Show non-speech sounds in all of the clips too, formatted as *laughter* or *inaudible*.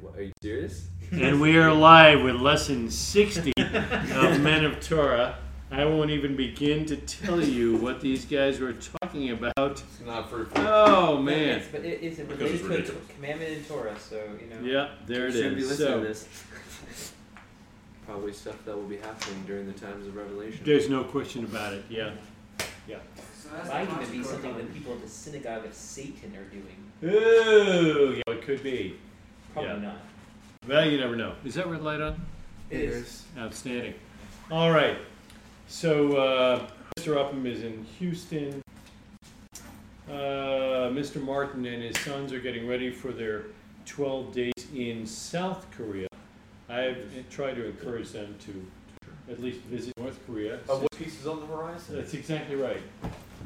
What, are you serious? *laughs* And we are live with lesson 60 of *laughs* Men of Torah. I won't even begin to tell you what these guys were talking about. It's not for. Oh, Yeah, man. it's- but it, it's Because related it's to ridiculous. a commandment in Torah, so you know. Yeah, there it Should be is. listening to So, this. *laughs* Probably stuff that will be happening during the times of Revelation. there's no question about it. Yeah. Yeah. So It might even be something that people at the synagogue of Satan are doing. Ooh, yeah, it could be. Probably Yeah. not. Well, you never know. Is that red light on? It is. Outstanding. All right. So, uh, Mr. Upham is in Houston. Uh, Mr. Martin and his sons are getting ready for their 12 days in South Korea. I've tried to encourage them to at least visit North Korea. Of what pieces on the horizon? That's exactly right.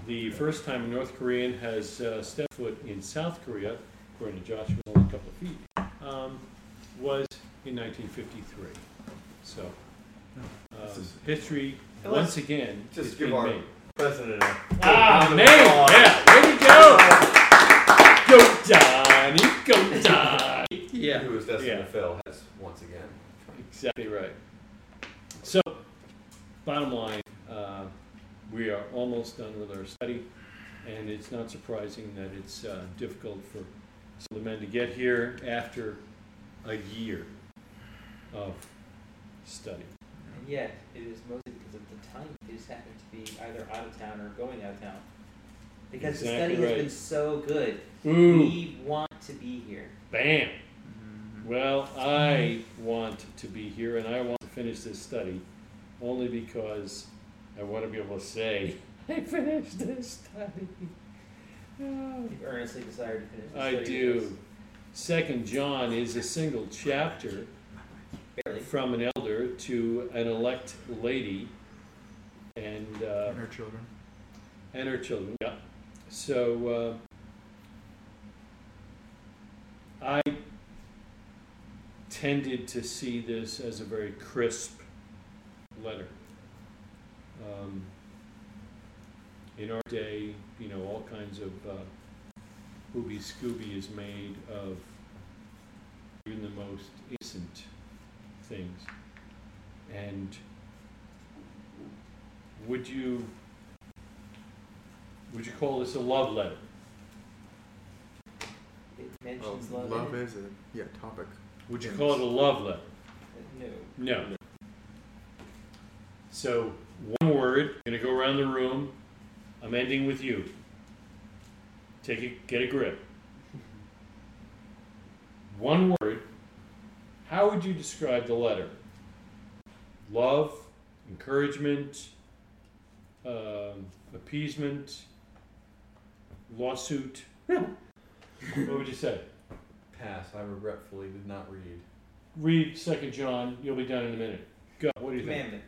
The first time a North Korean has uh, stepped foot in South Korea, according to Joshua, only a couple of feet, um, was in 1953. So, um, history once again just is give being our- made. President. a- Ah, round man! Yeah, way to go! Go Donnie, go Donnie! Yeah. Who was destined Yeah. to fail has once again. Exactly right. So, bottom line, uh, we are almost done with our study, and it's not surprising that it's uh, difficult for of the men to get here after a year of study. And yet, it is mostly because of the time. They just happen to be either out of town or going out of town. Because the Exactly study has been so good. Ooh, We want to be here. bam! Mm-hmm. Well, I want to be here, and I want to finish this study only because I want to be able to say, *laughs* I finished this study. You've earnestly decided to finish the I study with do. Second John is a single chapter. Barely. from an elder to an elect lady and uh, and her children. and her children. Yeah. So uh, I tended to see this as a very crisp letter. Um, in our day, you know, all kinds of uh, Hooby Scooby is made of even the most innocent things. And would you would you call this a love letter? It Oh, mentions love. love in it. is a yeah topic. Would you Yes. call it a love letter? No. No. So, one word, gonna go around the room. I'm ending with you. Take it, get a grip. One word. How would you describe the letter? Love, encouragement, um, appeasement, lawsuit. what would you say? Pass. I regretfully did not read. Read Second John. You'll be done in a minute. Go. What do you think? Commandment.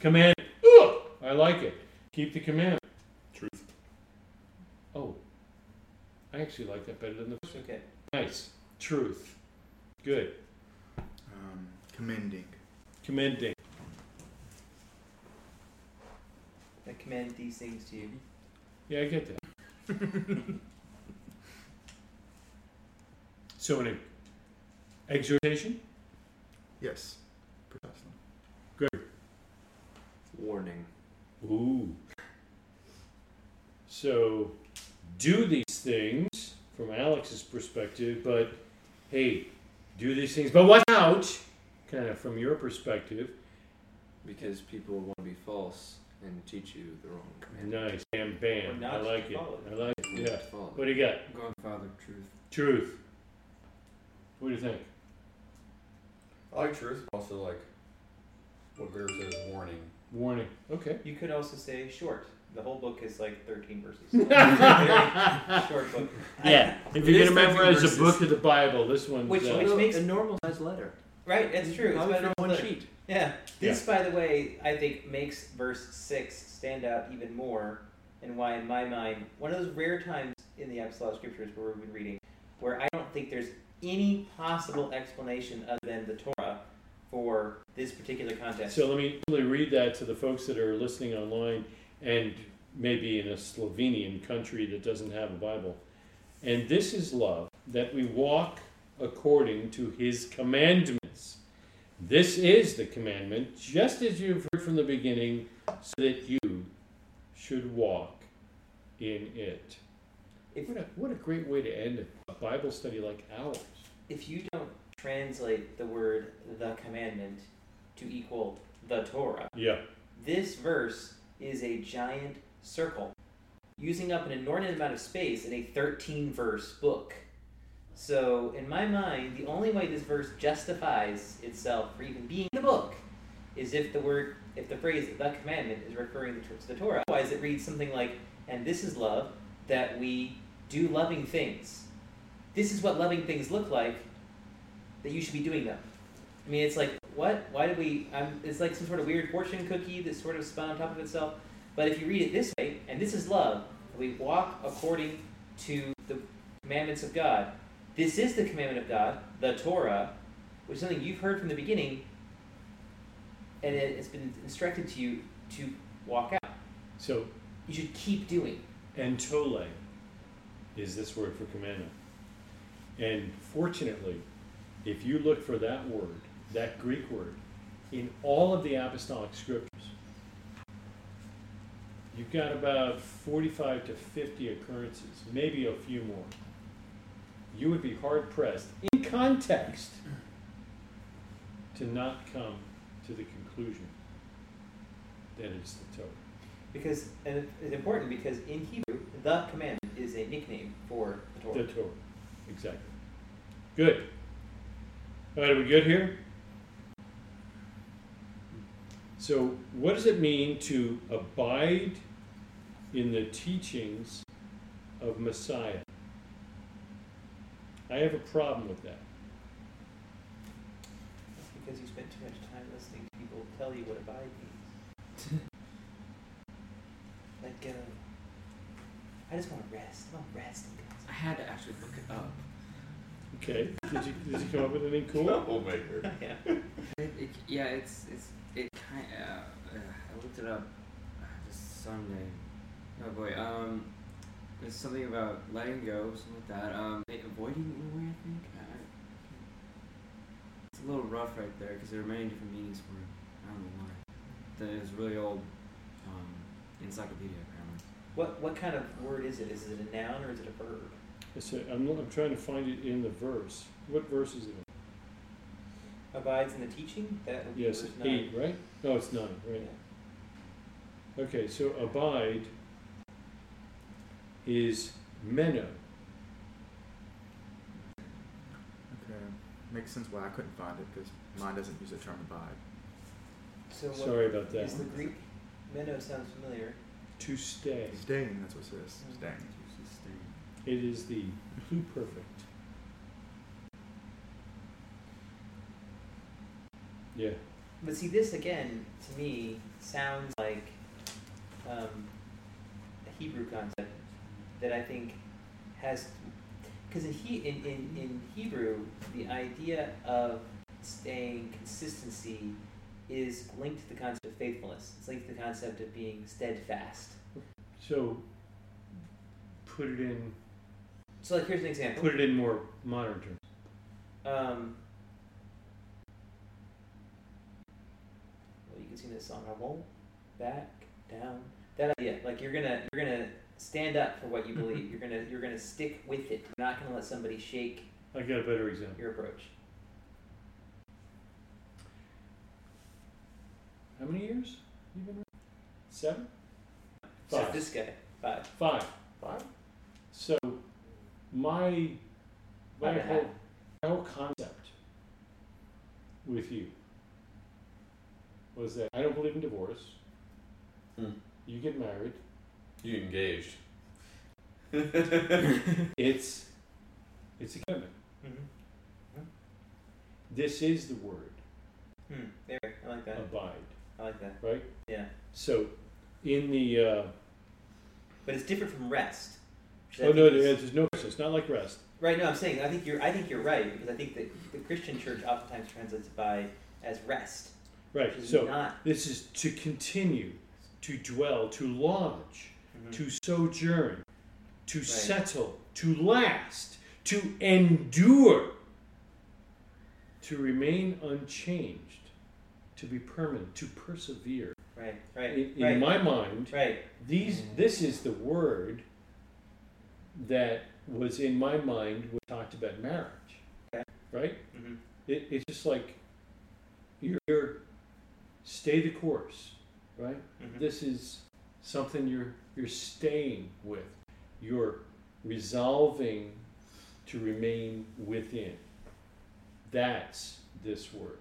Command. Ugh, I like it. Keep the commandment. Truth. Oh, I actually like that better than the first. Okay. Nice. Truth. Good. Um, commending. Commending. I commend these things to you. Yeah, I get that. *laughs* so, an exhortation. Yes. Precisely. Good. Warning. Ooh. So, do these things from Alex's perspective, but hey, do these things, but watch out, kind of from your perspective. Because people want to be false and teach you the wrong command. Nice. Bam, bam. I like to it. follow I like it. Not Yeah. What do you got? Godfather truth. Truth. What do you think? I like truth. Also like what Greer says warning. Warning. Okay. You could also say short. The whole book is like 13 verses. *laughs* Very short book. Yeah. If you're is gonna memorize 13 a book of the Bible, this one's Which- uh, which makes- a normal sized letter. Right, it's true. It's Probably better for one the- sheet. Yeah. This, by the way, I think makes verse 6 stand out even more, and why, in my mind, one of those rare times in the Apostolic Scriptures where we've been reading, where I don't think there's any possible explanation other than the Torah for this particular context. So let me let me read that to the folks that are listening online and maybe in a Slovenian country that doesn't have a Bible. And this is love, that we walk according to his commandments. This is the commandment, just as you've heard from the beginning, so that you should walk in it. If, What a, what a great way to end a Bible study like ours. if you don't translate the word the commandment to equal the Torah, Yeah. this verse is a giant circle, using up an inordinate amount of space in a 13 verse book. So, in my mind, the only way this verse justifies itself for even being in the book is if the word, if the phrase the commandment is referring to the Torah. Otherwise, it reads something like, and this is love, that we do loving things. This is what loving things look like, that you should be doing them. I mean, it's like, what? Why did we? I'm, it's like some sort of weird fortune cookie that sort of spun on top of itself. But if you read it this way, and this is love, we walk according to the commandments of God. This is the commandment of God, the Torah, which is something you've heard from the beginning, and it, it's been instructed to you to walk out. So, You should keep doing. Entole is this word for commandment. And fortunately, if you look for that word, that Greek word, in all of the apostolic scriptures, you've got about 45 to 50 occurrences, maybe a few more. You would be hard pressed, in context, to not come to the conclusion that it's the Torah. Because and it's important because in Hebrew, the commandment is a nickname for the Torah. The Torah, exactly. Good. All right, are we good here? So, what does it mean to abide in the teachings of Messiah? I have a problem with that. Because you spent too much time listening to people tell you what abide means. *laughs* Let go. I just want to rest. I want to rest. I had to actually look it up. Okay. Did you, did you come up with anything cool? Troublemaker. *laughs* yeah. *laughs* It, it, yeah, it's it's it kind. Uh, uh, I looked it up uh, this Sunday. Oh boy, um, it's something about letting go, something like that. Um, avoiding in a way, I think. I, I, it's a little rough right there because there are many different meanings for it. I don't know why. That is really old um, encyclopedia apparently. What what kind of word is it? Is it a noun or is it a verb? It's a, I'm, I'm trying to find it in the verse. What verse is it? in? Abides in the teaching? That would be Yes, verse nine. eight, right? No, it's nine, right? Okay, so abide is meno. Okay. Makes sense why I couldn't find it because mine doesn't use the term abide. So what Sorry about that. is the Greek? Meno sounds familiar. To stay. Staying, that's what it says. Mm. Staying. It's just staying. It is the pluperfect. Yeah. But see, this again to me sounds like um, a Hebrew concept that I think has because in, he, in, in in Hebrew the idea of staying consistency is linked to the concept of faithfulness. It's linked to the concept of being steadfast. So put it in So like here's an example. put it in more modern terms. Um, well, you can sing this song. I won't back down. That idea, like you're gonna you're gonna stand up for what you mm-hmm. believe. you're gonna you're gonna stick with it. You're not gonna let somebody shake I got a better example. your approach. How many years you been around? Seven? So Five. this guy, five. Five. Five? So my my whole my whole concept with you was that I don't believe in divorce. Hmm. You get married. You get engaged. *laughs* It's it's a commitment. Mm-hmm. This is the word Hmm. There, I like that. abide, I like that. right? Yeah, So in the uh, but it's different from rest. which oh no, think is- there's no question. It's not like rest. Right. No, I'm saying I think you're. I think you're right because I think that the Christian church oftentimes translates by as rest, Right. So not. this is to continue, to dwell, to lodge, Mhm. to sojourn, to Right. settle, to last, to endure. to remain unchanged, to be permanent, to persevere. Right, right, In, in right, my mind, right. these this is the word that was in my mind when we talked about marriage. Okay. Right? hmm It, it's just like you're stay the course, right? hmm This is something you're you're staying with. You're resolving to remain within. That's this word.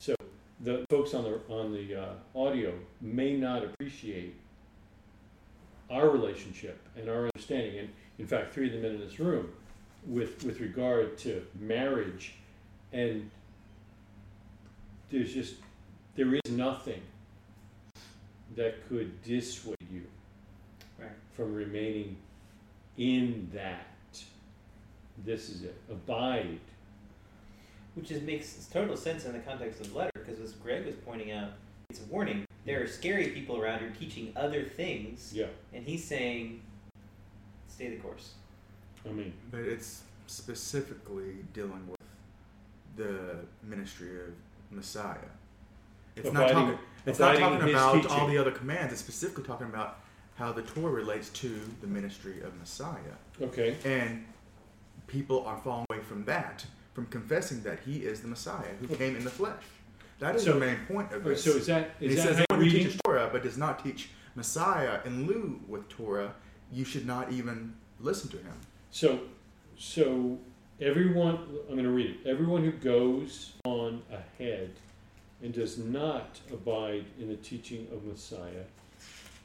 So the folks on the on the uh, audio may not appreciate our relationship and our understanding. And in fact, three of the men in this room, with with regard to marriage, and there's just there is nothing that could dissuade you Right. from remaining in that. This is it. Abide. Which is, makes total sense in the context of the letter, because as Greg was pointing out, it's a warning. There are scary people around here teaching other things, Yeah. and he's saying, stay the course. I mean, But it's specifically dealing with the ministry of Messiah. It's not talking. It's not talking about teaching. all the other commands. It's specifically talking about how the Torah relates to the ministry of Messiah, okay. and people are falling away from that, from confessing that He is the Messiah who came in the flesh. That is So- the main point of this. so is that And is he that says anyone who teaches Torah but does not teach Messiah in lieu with Torah, you should not even listen to him. So, so everyone, I'm going to read it. Everyone who goes on ahead and does not abide in the teaching of Messiah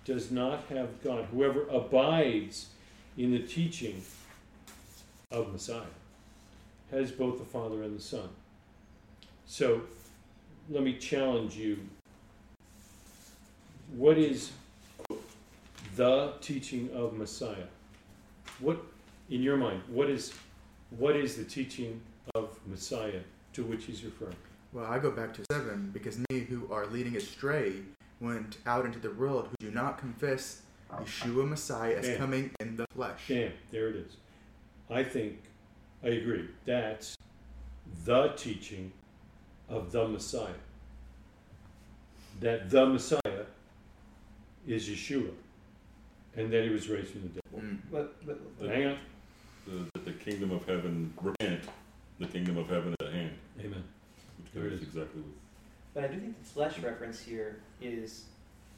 does not have God. Whoever abides in the teaching of Messiah has both the Father and the Son. So, let me challenge you. What is the teaching of Messiah? What in your mind, what is what is the teaching of Messiah to which he's referring? Well, I go back to seven because many who are leading astray went out into the world who do not confess Yeshua Messiah as Yeah. coming in the flesh. Damn, there it is. I think I agree. That's the teaching of the Messiah. That the Messiah is Yeshua, and that he was raised from the dead. Mm. But, but, But hang on. the, that the kingdom of heaven repent the kingdom of heaven is at hand Amen. Which There it goes is. exactly with but I do think the flesh reference here is.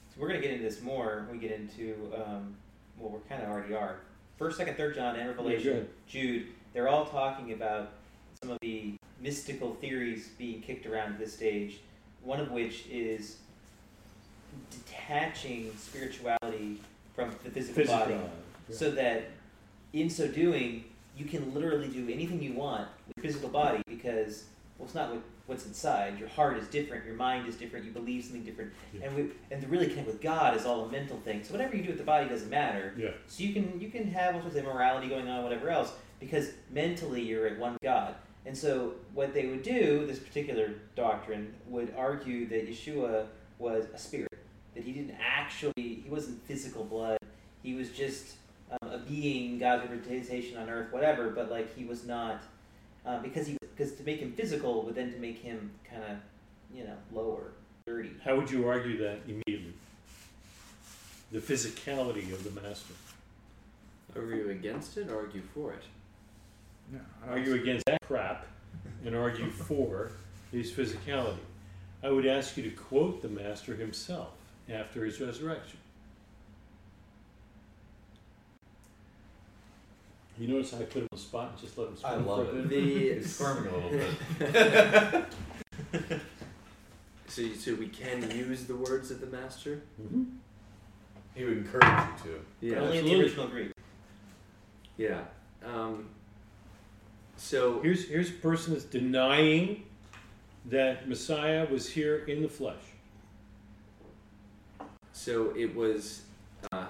So we're going to get into this more when we get into, um, well, we're kind of already are. First, second, third John, and Revelation, ahead. Jude, they're all talking about some of the mystical theories being kicked around at this stage. One of which is detaching spirituality from the physical, Physical. body. yeah. so that in so doing you can literally do anything you want with your physical body because well it's not what, what's inside. Your heart is different. Your mind is different. You believe something different. Yeah. and we and to really connect with god is all a mental thing so whatever you do with the body doesn't matter. Yeah. so you can you can have all sorts of immorality going on whatever else because mentally you're at one god. And so what they would do this particular doctrine would argue that yeshua was a spirit that he didn't actually he wasn't physical blood. He was just um, a being god's representation on earth whatever but like he was not uh, because he because to make him physical would then to make him kind of you know lower dirty How would you argue that immediately? The physicality of the master. Argue against it or argue for it? No, Argue against that crap and argue for his physicality. I would ask you to quote the master himself after his resurrection. You notice how I put him on the spot and just let him I speak love for a it. bit? The He's *laughs* squirming a little bit. so so we can use the words of the master. Mhm. He would encourage you to. Yeah. only in the absolutely. original greek Yeah. Um, so Here's, here's a person that's denying that Messiah was here in the flesh. So it was, uh,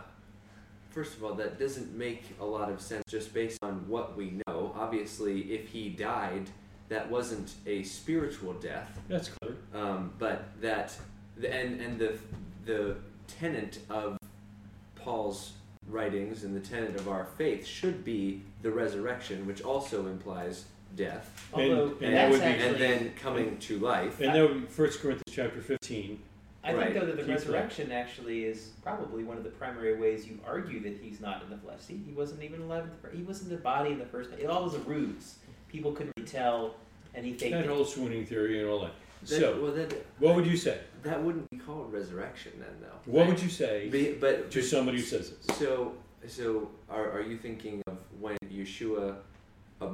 first of all, that doesn't make a lot of sense just based on what we know. Obviously, if he died, that wasn't a spiritual death, That's clear. um, but that, and and the the tenet of Paul's writings and the tenet of our faith should be the resurrection, which also implies death And- Although and that that's would be- actually, and then coming to life. And that would be First Corinthians chapter fifteen. I think though that the Keep that. resurrection actually is probably one of the primary ways you argue that he's not in the flesh. See, he wasn't even alive. In the, he wasn't the body in the first. It all was a ruse. People couldn't really tell, and he faked That it. whole swooning theory and all that. That- So, well, that, what would you say? that wouldn't be called resurrection then, though. What right? would you say Be, but to somebody who says this? So, so are, are you thinking of when Yeshua uh,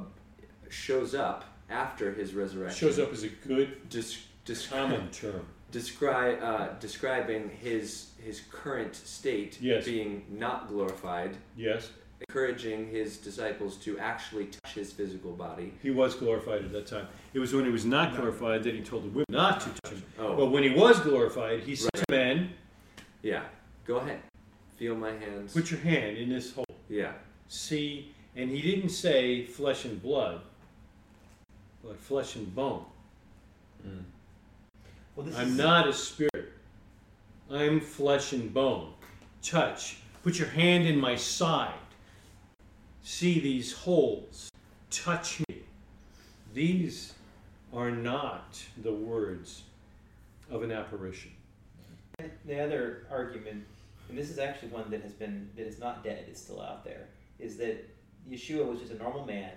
shows up after his resurrection? Shows up as a good Des- descri- common term. Descri- uh, describing his his current state Yes. being not glorified, Yes, encouraging his disciples to actually touch his physical body. he was glorified at that time. It was when he was not glorified that he told the women not to touch him. Oh, But when he was glorified, he said to men, yeah. Go ahead. Feel my hands. "Put your hand in this hole." yeah. See, and he didn't say flesh and blood, but flesh and bone. Mm. Well, I'm is, not a spirit. I'm flesh and bone. Touch. Put your hand in my side. See these holes. Touch me. These are not the words of an apparition. The other argument, and this is actually one that has been that is not dead, it's still out there, is that Yeshua was just a normal man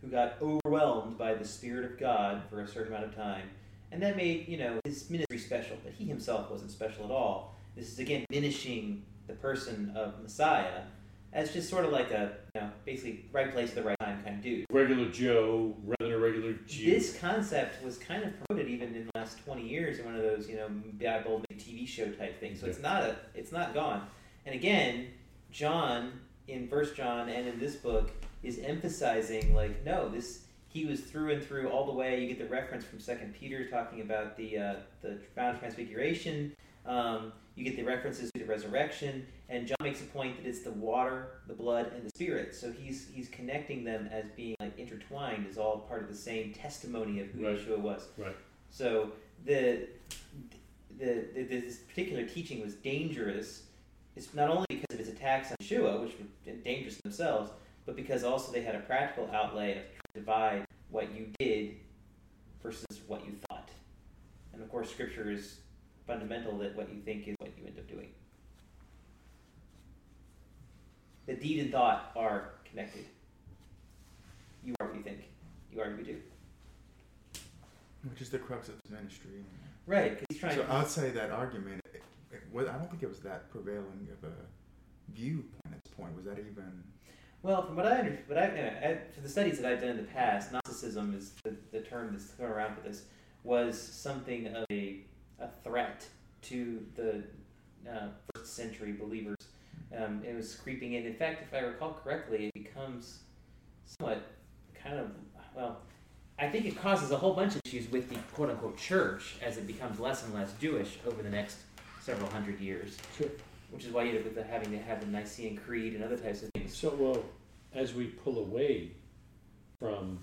who got overwhelmed by the Spirit of God for a certain amount of time, and that made you know his ministry special, but he himself wasn't special at all. This is again diminishing the person of Messiah as just sort of like a you know basically right place at the right time kind of dude. Regular Joe rather than a regular Jew. This concept was kind of promoted even in the last twenty years in one of those, you know, Bible TV show type things. So it's not a, it's not gone. And again, John in First John and in this book is emphasizing like, no, this he was through and through all the way. You get the reference from Second Peter talking about the uh, the Mount of Transfiguration. Um, you get the references to the resurrection, and John makes a point that it's the water, the blood, and the spirit. So he's he's connecting them as being like intertwined, as all part of the same testimony of who Right. Yeshua was. Right. So the, the, the this particular teaching was dangerous. It's not only because of its attacks on Yeshua, which were dangerous themselves, but because also they had a practical outlay of divide what you did versus what you thought. And of course, Scripture is fundamental that what you think is what you end up doing. The deed and thought are connected. You are what you think. You are what you do. Which is the crux of his ministry. Right, he's trying So to. Say that argument, it, it, was- I don't think it was that prevailing of a viewpoint at this point. Was that even? Well, from what I understand, but I, I, for the studies that I've done in the past, Gnosticism is the, the term that's thrown around for this, was something of a, a threat to the uh, first century believers. Um, it was creeping in. In fact, if I recall correctly, it becomes somewhat kind of, well, I think it causes a whole bunch of issues with the quote unquote church as it becomes less and less Jewish over the next several hundred years. Sure. Which is why you end up with the, having to have the Nicene Creed and other types of things. So, well, as we pull away from,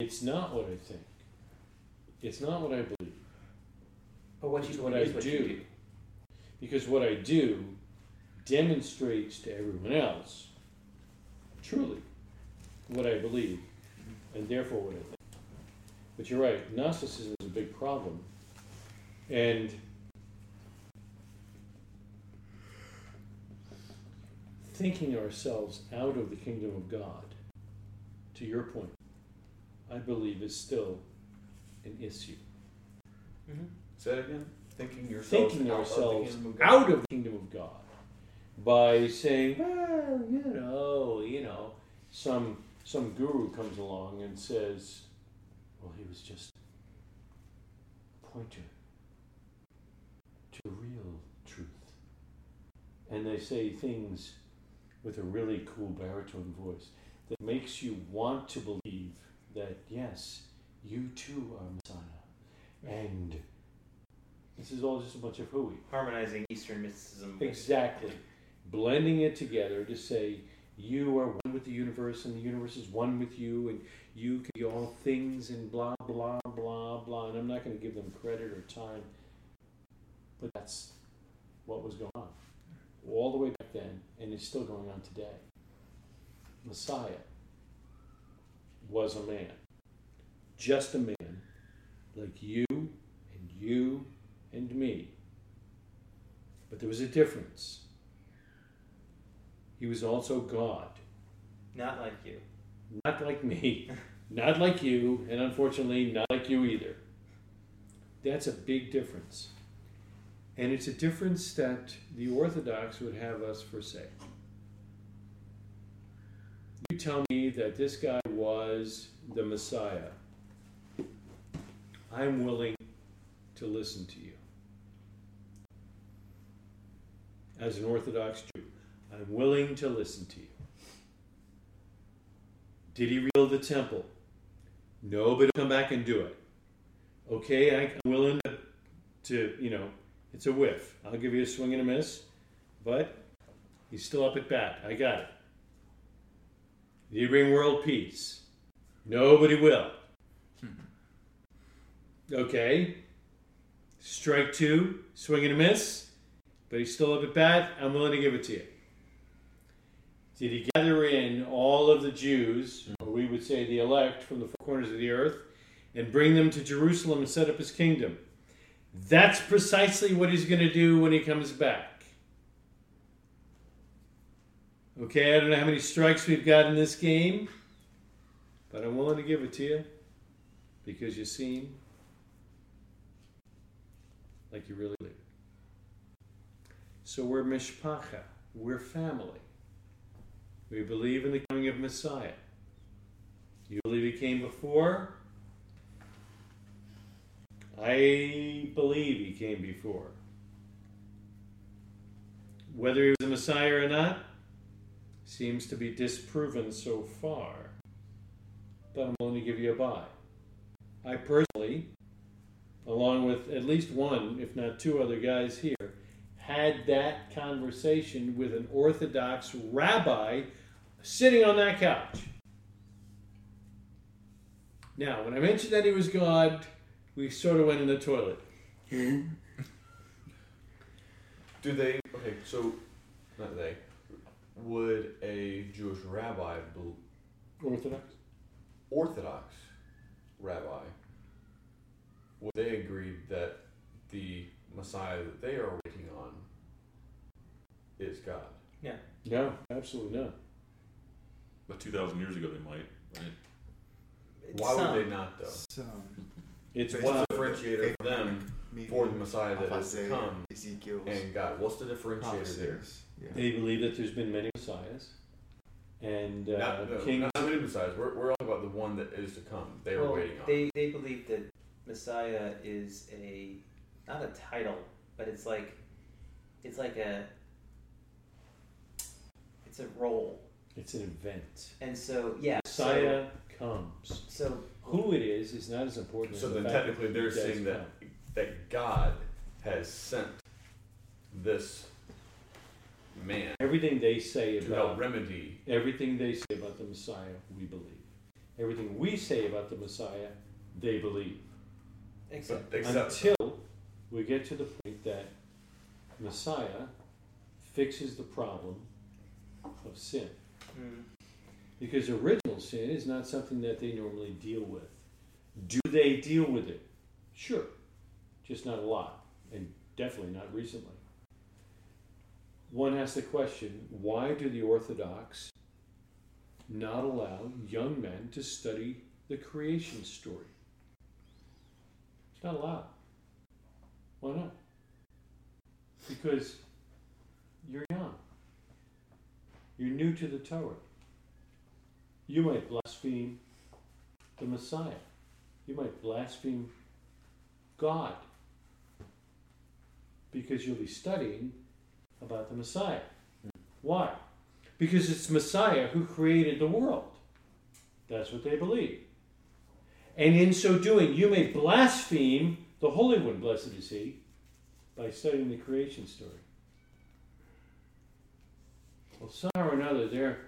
it's not what I think, it's not what I believe, But what you what I what do. do. because what I do demonstrates to everyone else truly what I believe, and therefore what I think. But you're right, Gnosticism is a big problem, and thinking ourselves out of the kingdom of God, to your point, I believe is still an issue. Mm-hmm. Say it again. Thinking yourselves Thinking out ourselves of the kingdom of God. out of the kingdom of God by saying, well, you know, you know, some some guru comes along and says, well, he was just a pointer to real truth, and they say things with a really cool baritone voice that makes you want to believe that yes, you too are Messiah, and this is all just a bunch of hooey. Harmonizing Eastern mysticism. Exactly. Blending it together to say you are one with the universe and the universe is one with you and you can be all things and blah blah blah blah and I'm not going to give them credit or time. But that's what was going on. All the way then and is still going on today. Messiah. was a man. Just a man, like you and you and me. But there was a difference. He was also God. Not like you. Not like me, *laughs* not like you, and unfortunately, not like you either. That's a big difference. And it's a difference that the Orthodox would have us forsake. You tell me that this guy was the Messiah. I'm willing to listen to you. As an Orthodox Jew, I'm willing to listen to you. Did he rebuild the temple? No, but come back and do it. Okay, I'm willing to, to, you know, it's a whiff. I'll give you a swing and a miss, but he's still up at bat. I got it. Did he bring world peace? Nobody will. Hmm. Okay. Strike two, swing and a miss, but he's still up at bat. I'm willing to give it to you. Did he gather in all of the Jews, or we would say the elect, from the four corners of the earth, and bring them to Jerusalem and set up his kingdom? That's precisely what he's going to do when he comes back. Okay, I don't know how many strikes we've got in this game, but I'm willing to give it to you because you seem like you really believe. So we're mishpacha, we're family. We believe in the coming of Messiah. You believe he came before? I believe he came before. Whether he was the Messiah or not seems to be disproven so far. But I'm willing to give you a buy. I personally, along with at least one, if not two other guys here, had that conversation with an Orthodox rabbi sitting on that couch. Now, when I mentioned that he was God, we sort of went in the toilet. Hmm? Do they? Okay, so not they. Would a Jewish rabbi, bel- Orthodox? Orthodox rabbi, would they agree that the Messiah that they are waiting on is God? Yeah. No, absolutely not. But 2,000 years ago, they might, right? Why Some. would they not though? Some It's Based one What's the differentiator for them maybe for the Messiah that off is to Isaiah, come Ezekiel's and God? What's the differentiator there? prophecies. Yeah. They believe that there's been many messiahs, and uh, Not, no, kings. not many Messiahs. We're, we're all about the one that is to come. They are Well, waiting on. They they believe that Messiah is a not a title, but it's like it's like a it's a role. It's an event. And so yeah, Messiah comes. So, so Who it is is not as important. So as then fact technically they're saying that come. that God has sent this man everything they say to help about remedy. everything they say about the Messiah, we believe. Everything we say about the Messiah, they believe. except except Until we get to the point that Messiah fixes the problem of sin. mm, Because original sin is not something that they normally deal with. Do they deal with it? Sure. Just not a lot, and definitely not recently. One asks the question why do the Orthodox not allow young men to study the creation story? It's not allowed. Why not? Because you're young. You're new to the Torah. You might blaspheme the Messiah. You might blaspheme God. Because you'll be studying about the Messiah. Why? Because it's Messiah who created the world. That's what they believe. And in so doing, you may blaspheme the Holy One, blessed is He, by studying the creation story. Well, somehow or another, there,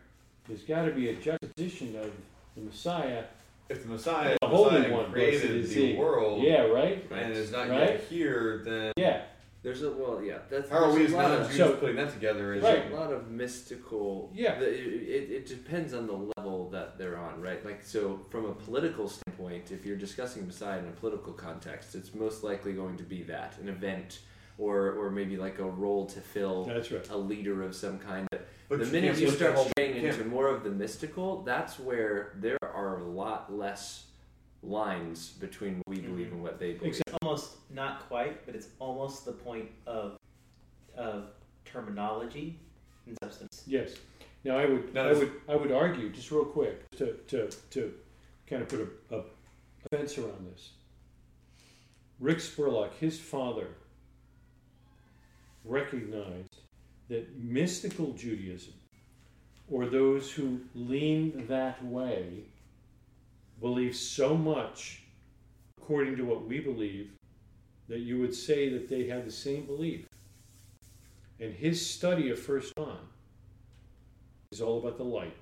there's got to be a juxtaposition of the Messiah If the Messiah, The the Holy Messiah One, blessed created is the he. world Yeah, right? and is not Right? yet here, then Yeah. There's a well, yeah. That's How are we there's as a non-Jews So- putting that together? Is Right. a lot of mystical. Yeah. the- It, it, it depends on the level that they're on, right? Like, so from a political standpoint, if you're discussing Messiah in a political context, it's most likely going to be that an event, or or maybe like a role to fill, That's right. a leader of some kind. But the you minute you start whole- straying into more of the mystical, that's where there are a lot less lines between what we mm-hmm. believe and what they believe. Exactly. almost not quite, but it's almost the point of of terminology and substance. Yes. Now I would No, I would I would argue just real quick to to, to kind of put a, a, a fence around this. Rick Spurlock, his father, recognized that mystical Judaism, or those who lean that way, believe so much, according to what we believe, that you would say that they have the same belief. And his study of First John is all about the light.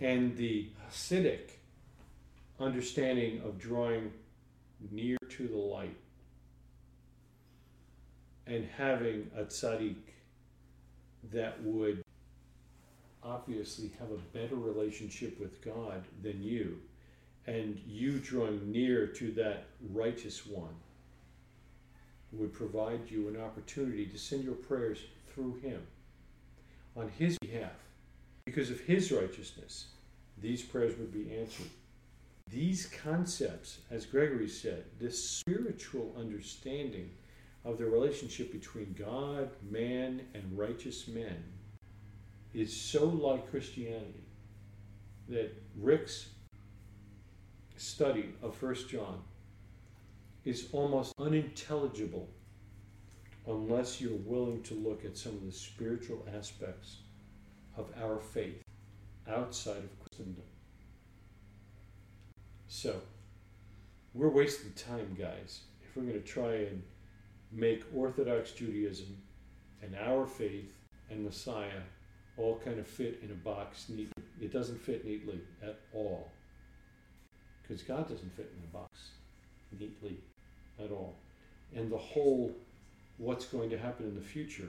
And the Hasidic understanding of drawing near to the light and having a tzaddik that would obviously have a better relationship with God than you, and you drawing near to that righteous one would provide you an opportunity to send your prayers through him on his behalf. Because of his righteousness, these prayers would be answered. These concepts, as Gregory said, this spiritual understanding of the relationship between God, man, and righteous men is so like Christianity that Rick's study of First John is almost unintelligible unless you're willing to look at some of the spiritual aspects of our faith outside of Christendom. So, we're wasting time, guys, if we're going to try and make Orthodox Judaism and our faith and Messiah all kind of fit in a box neatly. It doesn't fit neatly at all. Because God doesn't fit in a box neatly at all. And the whole what's going to happen in the future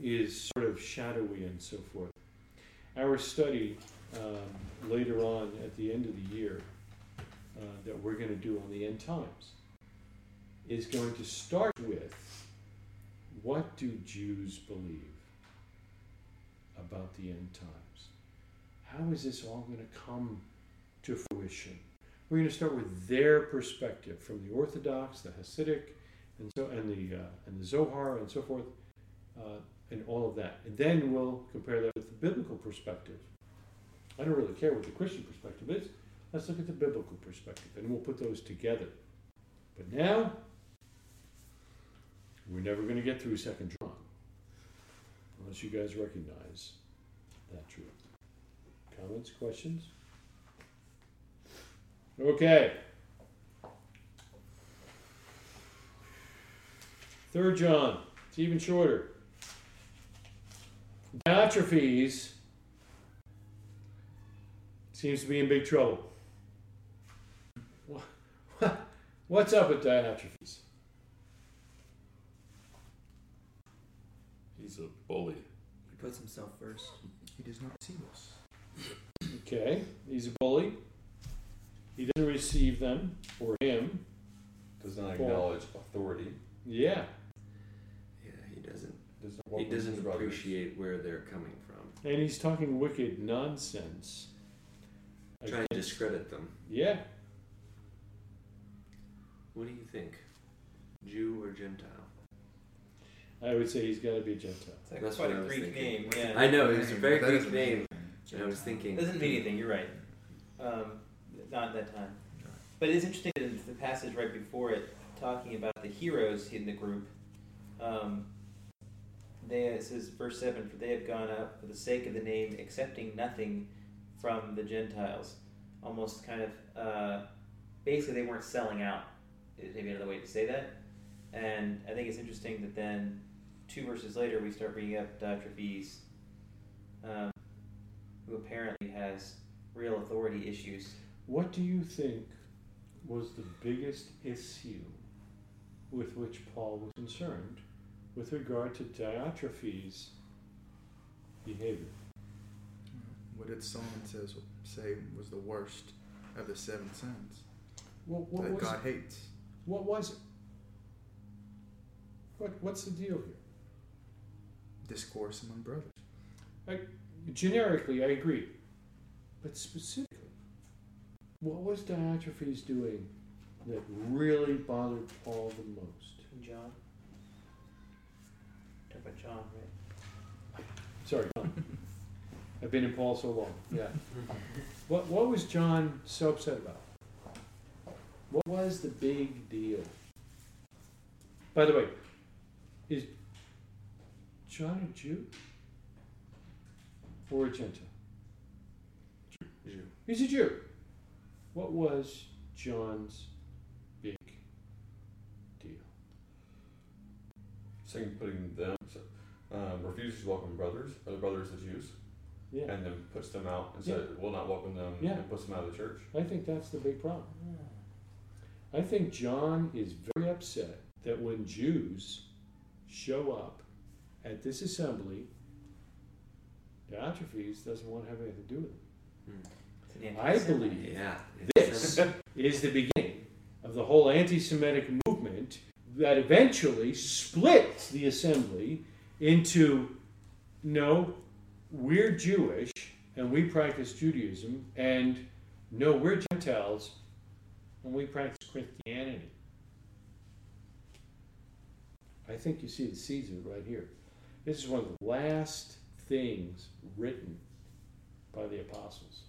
is sort of shadowy and so forth. Our study um, later on at the end of the year uh, that we're going to do on the end times is going to start with what do Jews believe about the end times? How is this all going to come to fruition? We're going to start with their perspective from the Orthodox, the Hasidic, and so and the uh, and the Zohar and so forth, uh, and all of that. And then we'll compare that with the biblical perspective. I don't really care what the Christian perspective is. Let's look at the biblical perspective, and we'll put those together. But now, we're never going to get through Second John unless you guys recognize that truth. Comments, questions? Okay. Third John, it's even shorter. Diotrephes seems to be in big trouble. *laughs* What's up with Diotrephes? He's a bully. He puts himself first. He does not see us. Okay, he's a bully. He doesn't receive them or him. Does not Paul. acknowledge authority. Yeah, Yeah, he doesn't. Does not He walk with his doesn't appreciate where they're coming from. and he's talking wicked nonsense. Trying to discredit them. Yeah, What do you think? Jew or Gentile? I would say he's got to be a Gentile. It's like That's quite what I a was Greek thinking. name. Yeah. I know, it was a very That Greek doesn't name. And I was thinking. It doesn't mean anything. You're right. Um, not at that time. But it's interesting that in the passage right before it, talking about the heroes in the group. Um, they it says verse seven, for they have gone up for the sake of the name, accepting nothing from the Gentiles. Almost kind of uh, basically they weren't selling out. Is maybe another way to say that. And I think it's interesting that then two verses later we start bringing up Diotrephes, um, who apparently has real authority issues. What do you think was the biggest issue with which Paul was concerned with regard to Diotrephes' behavior. What did Solomon says say was the worst of the seven sins What, what, that was, God it? hates? what was it? What, what's the deal here? Discourse among brothers. I, generically, I agree. But specifically, what was Diotrephes doing that really bothered Paul the most? John. Talk about John, right? Sorry, John. I've been in Paul so long. Yeah. What, what was John so upset about? What was the big deal? By the way, is John a Jew or a Gentile? Jew. He's a Jew. What was John's big deal? Saying putting them, um, refuses to welcome brothers, other brothers, the Jews, Yeah, and then puts them out and said, will not welcome them, Yeah. and puts them out of the church. I think that's the big problem. I think John is very upset that when Jews show up at this assembly, Diotrephes doesn't want to have anything to do with them. It's an I believe Yeah. this is the beginning of the whole anti Semitic movement that eventually splits the assembly into no, we're Jewish and we practice Judaism, and no, we're Gentiles and we practice Christianity. I think you see the seeds of it right here. This is one of the last things written by the apostles.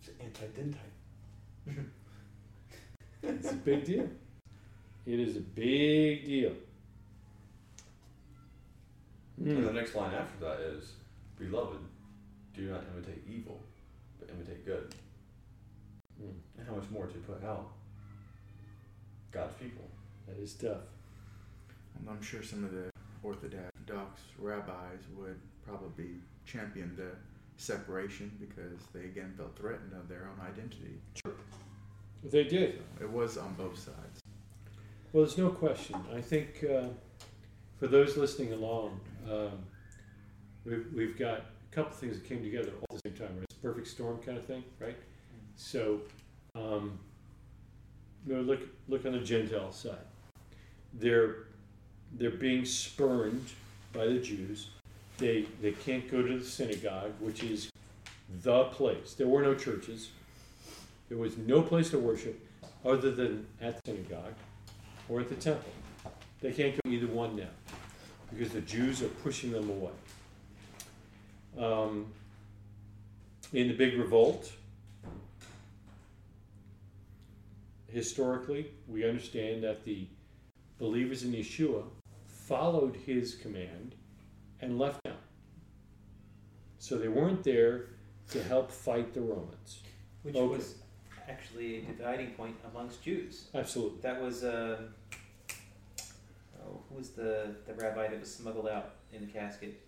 It's anti-dentite. It's a big deal. It is a big deal. And the Hmm. next line after that is, Beloved, do not imitate evil, but imitate good. Hmm. And how much more to put out God's people. That is tough. And I'm sure some of the Orthodox rabbis would probably champion the separation because they again felt threatened of their own identity. They did. It was on both sides. Well, there's no question. I think uh, for those listening along, um, we've, we've got a couple things that came together all at the same time. Right? It's a perfect storm kind of thing, right? So, um, you know, look look on the Gentile side. They're they're being spurned by the Jews. They they can't go to the synagogue, which is the place. There were no churches. There was no place to worship other than at the synagogue or at the temple. They can't go either one now because the Jews are pushing them away. Um, in the big revolt, historically, we understand that the believers in Yeshua followed his command and left town. So they weren't there to help fight the Romans. Which Okay. was actually a dividing point amongst Jews. Absolutely. That was, um, oh, who was the, the rabbi that was smuggled out in the casket?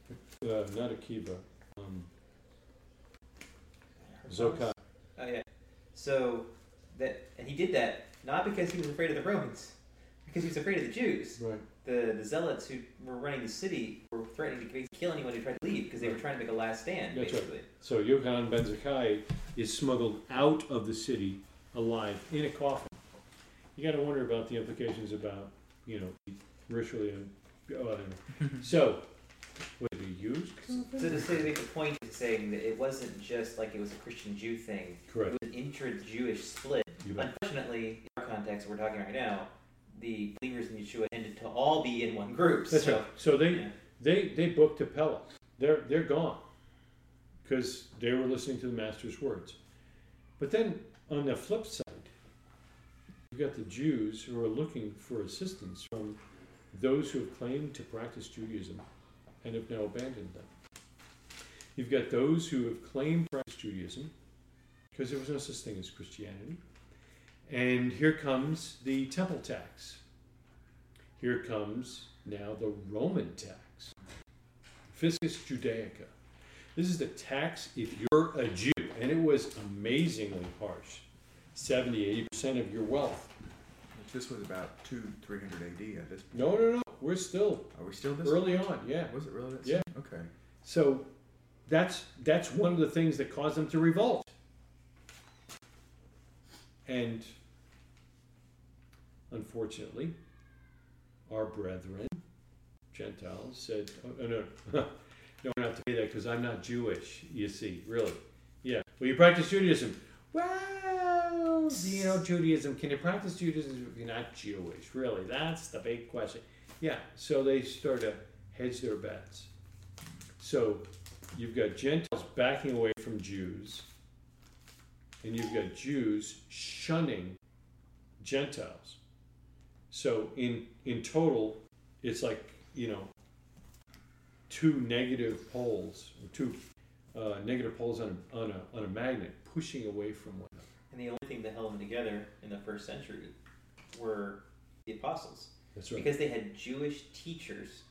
Uh, not Akiva. Um, Zakkai. Oh yeah. So that and he did that not because he was afraid of the Romans, because he was afraid of the Jews. Right. The the zealots who were running the city were threatening to basically kill anyone who tried to leave because they were trying to make a last stand. That's right. basically. So Yochanan ben Zakkai is smuggled out of the city alive in a coffin. You got to wonder about the implications about, you know, ritually and oh, I don't know. So, would it be used? So to say make the point is saying that it wasn't just like it was a Christian Jew thing. Correct. It was an intra-Jewish split. Unfortunately, in our context we're talking right now, the believers in Yeshua tended to all be in one group. That's so, right. So they yeah. they they booked Apella. They're they're gone because they were listening to the master's words. But then on the flip side, you've got the Jews who are looking for assistance from those who have claimed to practice Judaism and have now abandoned them. You've got those who have claimed to practice Judaism because there was no such thing as Christianity. And here comes the temple tax. Here comes now the Roman tax. Fiscus Judaica. This is the tax if you're a Jew, and it was amazingly harsh. 70, 80% of your wealth this was about two, three hundred A.D. at this point. No, no, no. We're still Are we still this early on. Yeah. Was it really? That Yeah. Okay. So that's that's one of the things that caused them to revolt. And unfortunately, our brethren, Gentiles, said, "Oh, no, no, *laughs* don't have to pay that because I'm not Jewish. You see, really, yeah. Well, you practice Judaism. Well, you know Judaism. Can you practice Judaism if you're not Jewish? Really, that's the big question. Yeah. So they start to hedge their bets. So you've got Gentiles backing away from Jews, and you've got Jews shunning Gentiles. So in in total, it's like you know two negative poles, two uh, negative poles on a, on a on a magnet pushing away from one another. And the only thing that held them together in the first century were the apostles. That's right. Because they had Jewish teachers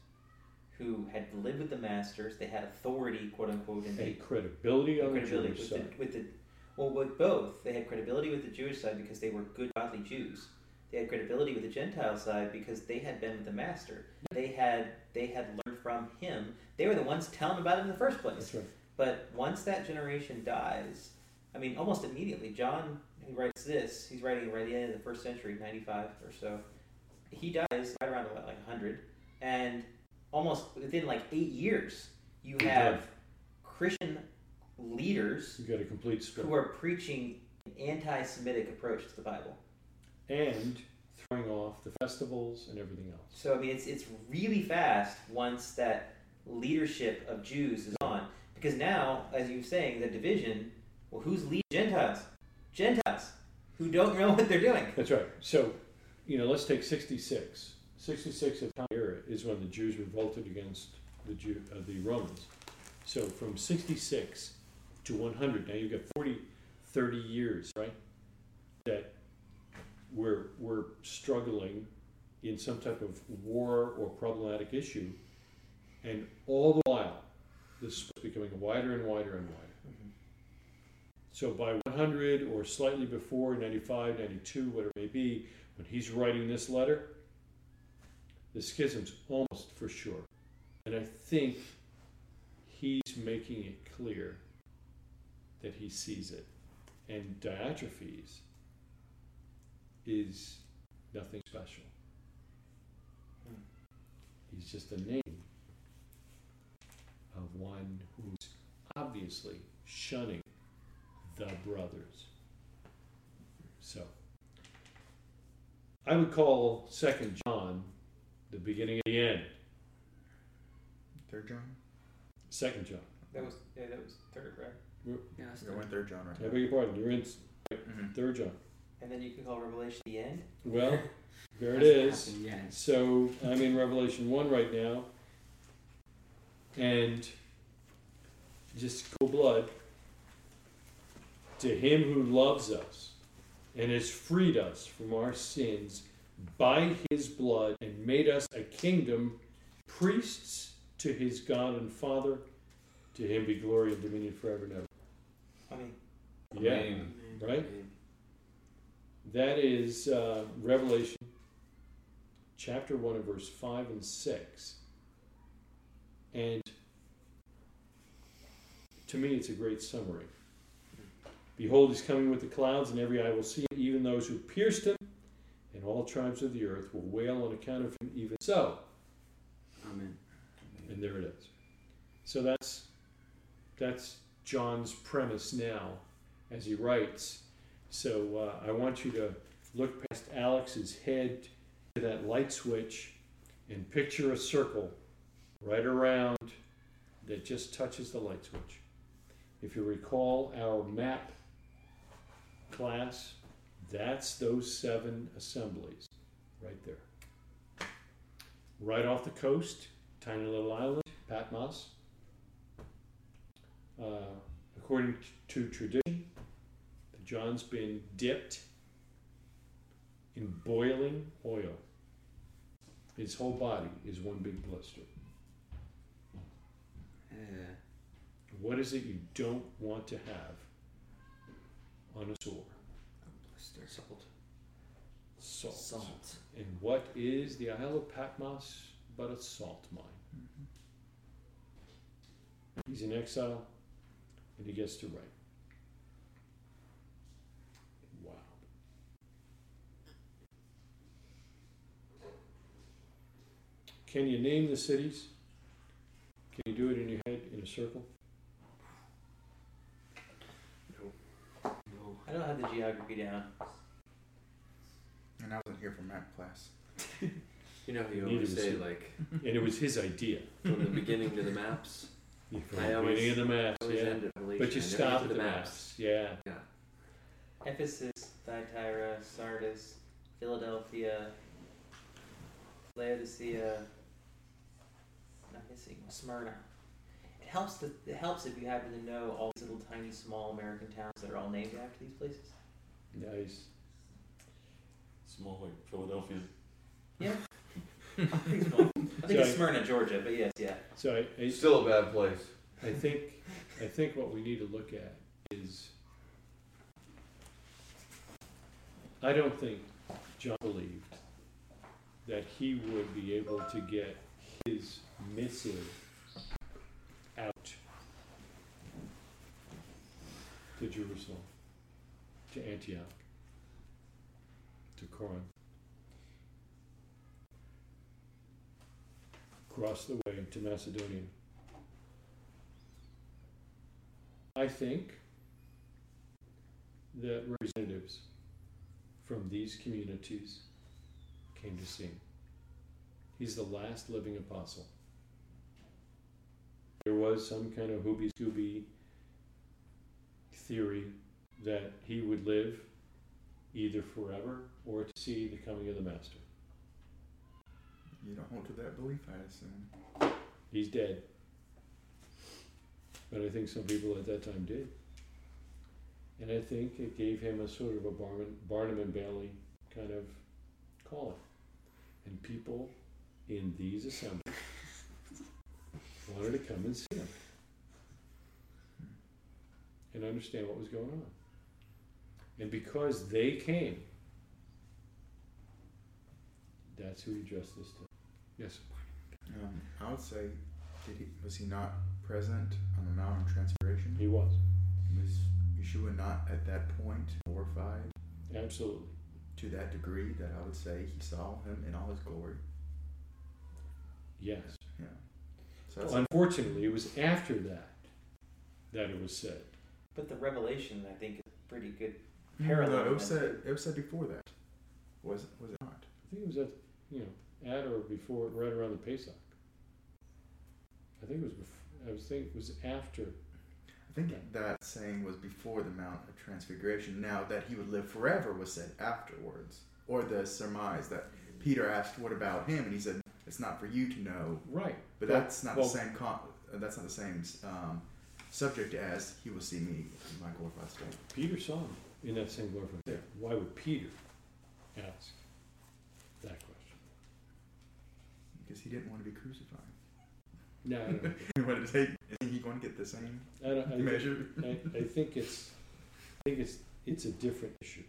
who had lived with the masters, they had authority, quote unquote, and A they credibility on the credibility Jewish with side. the, with the well with both. They had credibility with the Jewish side because they were good godly Jews. They had credibility with the Gentile side because they had been with the master. They had they had learned from him. They were the ones telling about it in the first place. Right. But once that generation dies, I mean, almost immediately, John, who writes this, he's writing right at the end of the first century, 95 or so. He dies right around what, like 100. And almost within like eight years, you have died. Christian leaders You got a complete who are preaching an anti Semitic approach to the Bible. And throwing off the festivals and everything else. So, I mean, it's, it's really fast once that leadership of Jews is on. Because now, as you were saying, the division, well, who's leading Gentiles? Gentiles who don't know *laughs* what they're doing. That's right. So, you know, let's take 66. 66 of time era is when the Jews revolted against the Jew, uh, the Romans. So from 66 to 100, now you've got 40, 30 years, right? That we're, we're struggling in some type of war or problematic issue. And all the while, this is becoming wider and wider and wider. Mm-hmm. So by 100 or slightly before 95, 92, whatever it may be, when he's writing this letter, the schism's almost for sure. And I think he's making it clear that he sees it. And Diotrephes is nothing special. He's just a name of one who's obviously shunning the brothers. So, I would call Second John the beginning of the end. Third John. Second John. That was yeah, that was third, right? Yeah, that's You're in Third John right I beg your pardon. You're in Mhm. Third John. And then you can call Revelation the end. Well, *laughs* there it is. So I'm in Revelation 1 right now. And just go blood to him who loves us and has freed us from our sins by his blood and made us a kingdom, priests to his God and Father. To him be glory and dominion forever and ever. I mean, Yeah, Amen. right? That is uh, Revelation chapter 1 and verse 5 and 6. And to me, it's a great summary. Behold, he's coming with the clouds, and every eye will see him, even those who pierced him, and all tribes of the earth will wail on account of him, even so. Amen. And there it is. So that's that's John's premise now as he writes. So uh, I want you to look past Alex's head to that light switch and picture a circle right around that just touches the light switch. If you recall our map class, that's those seven assemblies right there. Right off the coast, tiny little island, Patmos. Uh, according to tradition, John's been dipped in boiling oil. His whole body is one big blister. Uh, What is it you don't want to have on a sore? A blister. Salt. salt. Salt. And what is the Isle of Patmos but a salt mine? Mhm. He's in exile, and he gets to write. Wow. Can you name the cities? Can you do it in your head in a circle? No. No. I don't have the geography down. And I wasn't here for math class. *laughs* You know how you Neither always say he. like And it was his idea. *laughs* from the beginning to the maps. From I the always- beginning of the maps, yeah. end at But you I stop at to the maps, yeah. Ephesus, Thyatira, Sardis, Philadelphia, Laodicea. I'm missing one. Smyrna. It helps. To, it helps if you happen to know all these little tiny small American towns that are all named after these places. Nice. Small like Philadelphia. Yeah. *laughs* I think it's, small. I think it's I- Smyrna, Georgia, but yes, yeah. So I, I, Still a bad place. I think, I think what we need to look at is, I don't think John believed that he would be able to get his missive out to Jerusalem, to Antioch, to Corinth. Across the way to Macedonia. I think that representatives from these communities came to see him. He's the last living apostle. There was some kind of hooby scooby theory that he would live either forever or to see the coming of the Master. You don't hold to that belief, I assume. He's dead. But I think some people at that time did. And I think it gave him a sort of a Barnum, Barnum and Bailey kind of calling. And people in these assemblies wanted to come and see him and understand what was going on. And because they came, that's who he addressed this to. Yes. Um, I would say, did he was he not present on the Mount of Transfiguration? He was. Was Yeshua not at that point glorified Absolutely. to that degree that I would say he saw him in all his glory? Yes. Yeah. So that's Unfortunately, it was after that that it was said. But the revelation, I think, is pretty good. no, it was said. It was said before that. Was was it not? I think it was at, you know, at or before, right around the Pesach. I think it was. Bef- I was thinking it was after. I think that saying was before the Mount of Transfiguration. Now that he would live forever was said afterwards, or the surmise that Peter asked, "What about him?" and he said, "It's not for you to know." Right. But Well- that's not well- the same. Con- uh, that's not the same um, subject as "He will see me in my glorified state." Peter saw him in that same glorified state. Why would Peter ask that question? Because he didn't want to be crucified. No, I don't. *laughs* he wanted to take. Isn't he going to get the same I, don't, I, measure? I, I think it's. I think it's it's a different issue.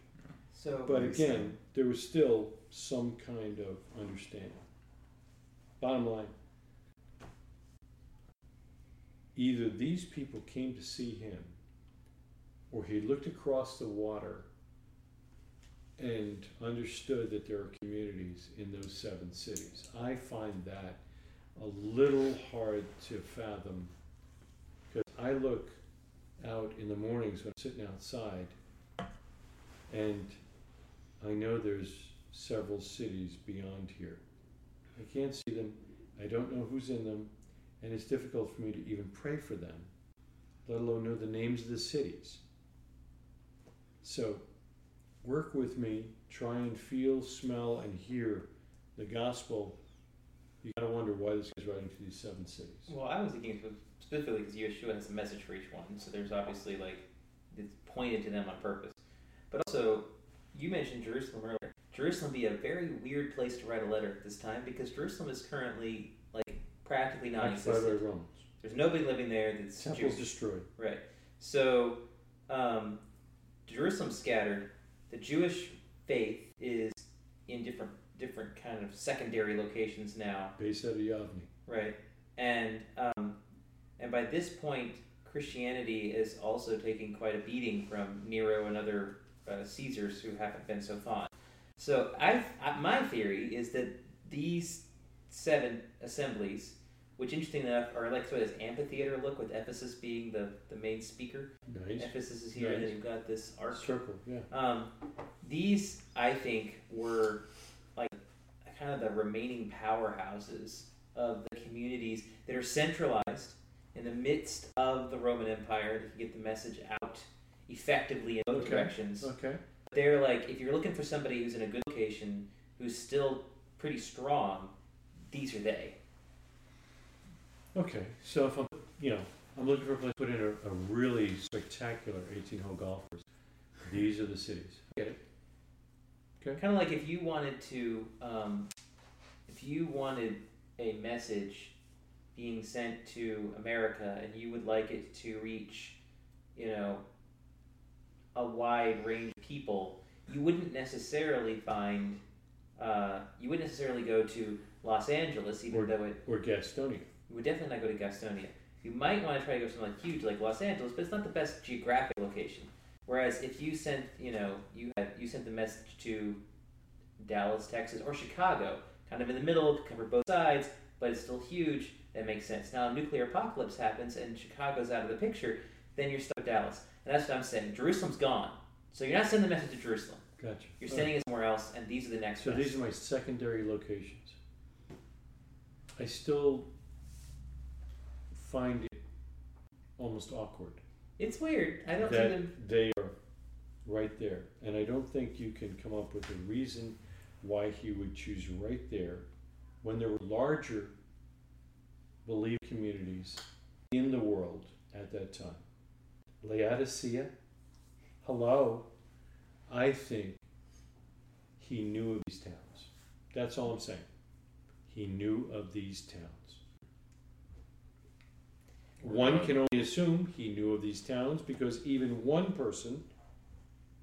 So, But again, there was still some kind of understanding. Bottom line, either these people came to see him, or he looked across the water and understood that there are communities in those seven cities. I find that a little hard to fathom because I look out in the mornings when I'm sitting outside and I know there's several cities beyond here. I can't see them. I don't know who's in them, and it's difficult for me to even pray for them, let alone know the names of the cities. So, work with me, try and feel, smell, and hear the gospel. You gotta wonder why this guy's writing to these seven cities. well, I was thinking specifically because Yeshua has a message for each one, so there's obviously like it's pointed to them on purpose. But also, you mentioned Jerusalem earlier. Jerusalem be a very weird place to write a letter at this time because Jerusalem is currently like practically by non-existent. There's nobody living there that's Temple's Jewish. destroyed. Right. So, um, Jerusalem's scattered. The Jewish faith is in different different kind of secondary locations now, Based out of Yavne. right? And um, and by this point, Christianity is also taking quite a beating from Nero and other uh, Caesars who haven't been so fond. So I, I my theory is that these seven assemblies, which interesting enough are like sort of this amphitheater look with Ephesus being the, the main speaker. Nice. Ephesus is here, and then you've got this arc Circle, yeah. um, these, I think, were like kind of the remaining powerhouses of the communities that are centralized in the midst of the Roman Empire that can get the message out effectively in both Okay. directions. Okay. They're like, if you're looking for somebody who's in a good location, who's still pretty strong, these are they. Okay, so if I'm, you know, I'm looking for a place to put in a, a really spectacular 18 hole golf course, these are the cities. Get it? Okay. Kind of like if you wanted to, um, if you wanted a message being sent to America and you would like it to reach, you know, a wide range people, you wouldn't necessarily find, uh, you wouldn't necessarily go to Los Angeles, even Or- though it Or Gastonia. you would definitely not go to Gastonia. You might want to try to go somewhere like huge, like Los Angeles, but it's not the best geographic location. Whereas if you sent, you know, you had you sent the message to Dallas, Texas, or Chicago, kind of in the middle, to cover both sides, but it's still huge. That makes sense. Now, a nuclear apocalypse happens and Chicago's out of the picture, then you're stuck with Dallas, and that's what I'm saying. Jerusalem's gone, so you're not sending the message to Jerusalem. Gotcha. You're sending it somewhere else, and these are the next. So best. these are my secondary locations. I still find it almost awkward It's weird. I don't see that them. they are right there, and I don't think you can come up with a reason why he would choose right there when there were larger belief communities in the world at that time. Laodicea, hello. I think he knew of these towns. That's all I'm saying. He knew of these towns. One can only assume he knew of these towns because even one person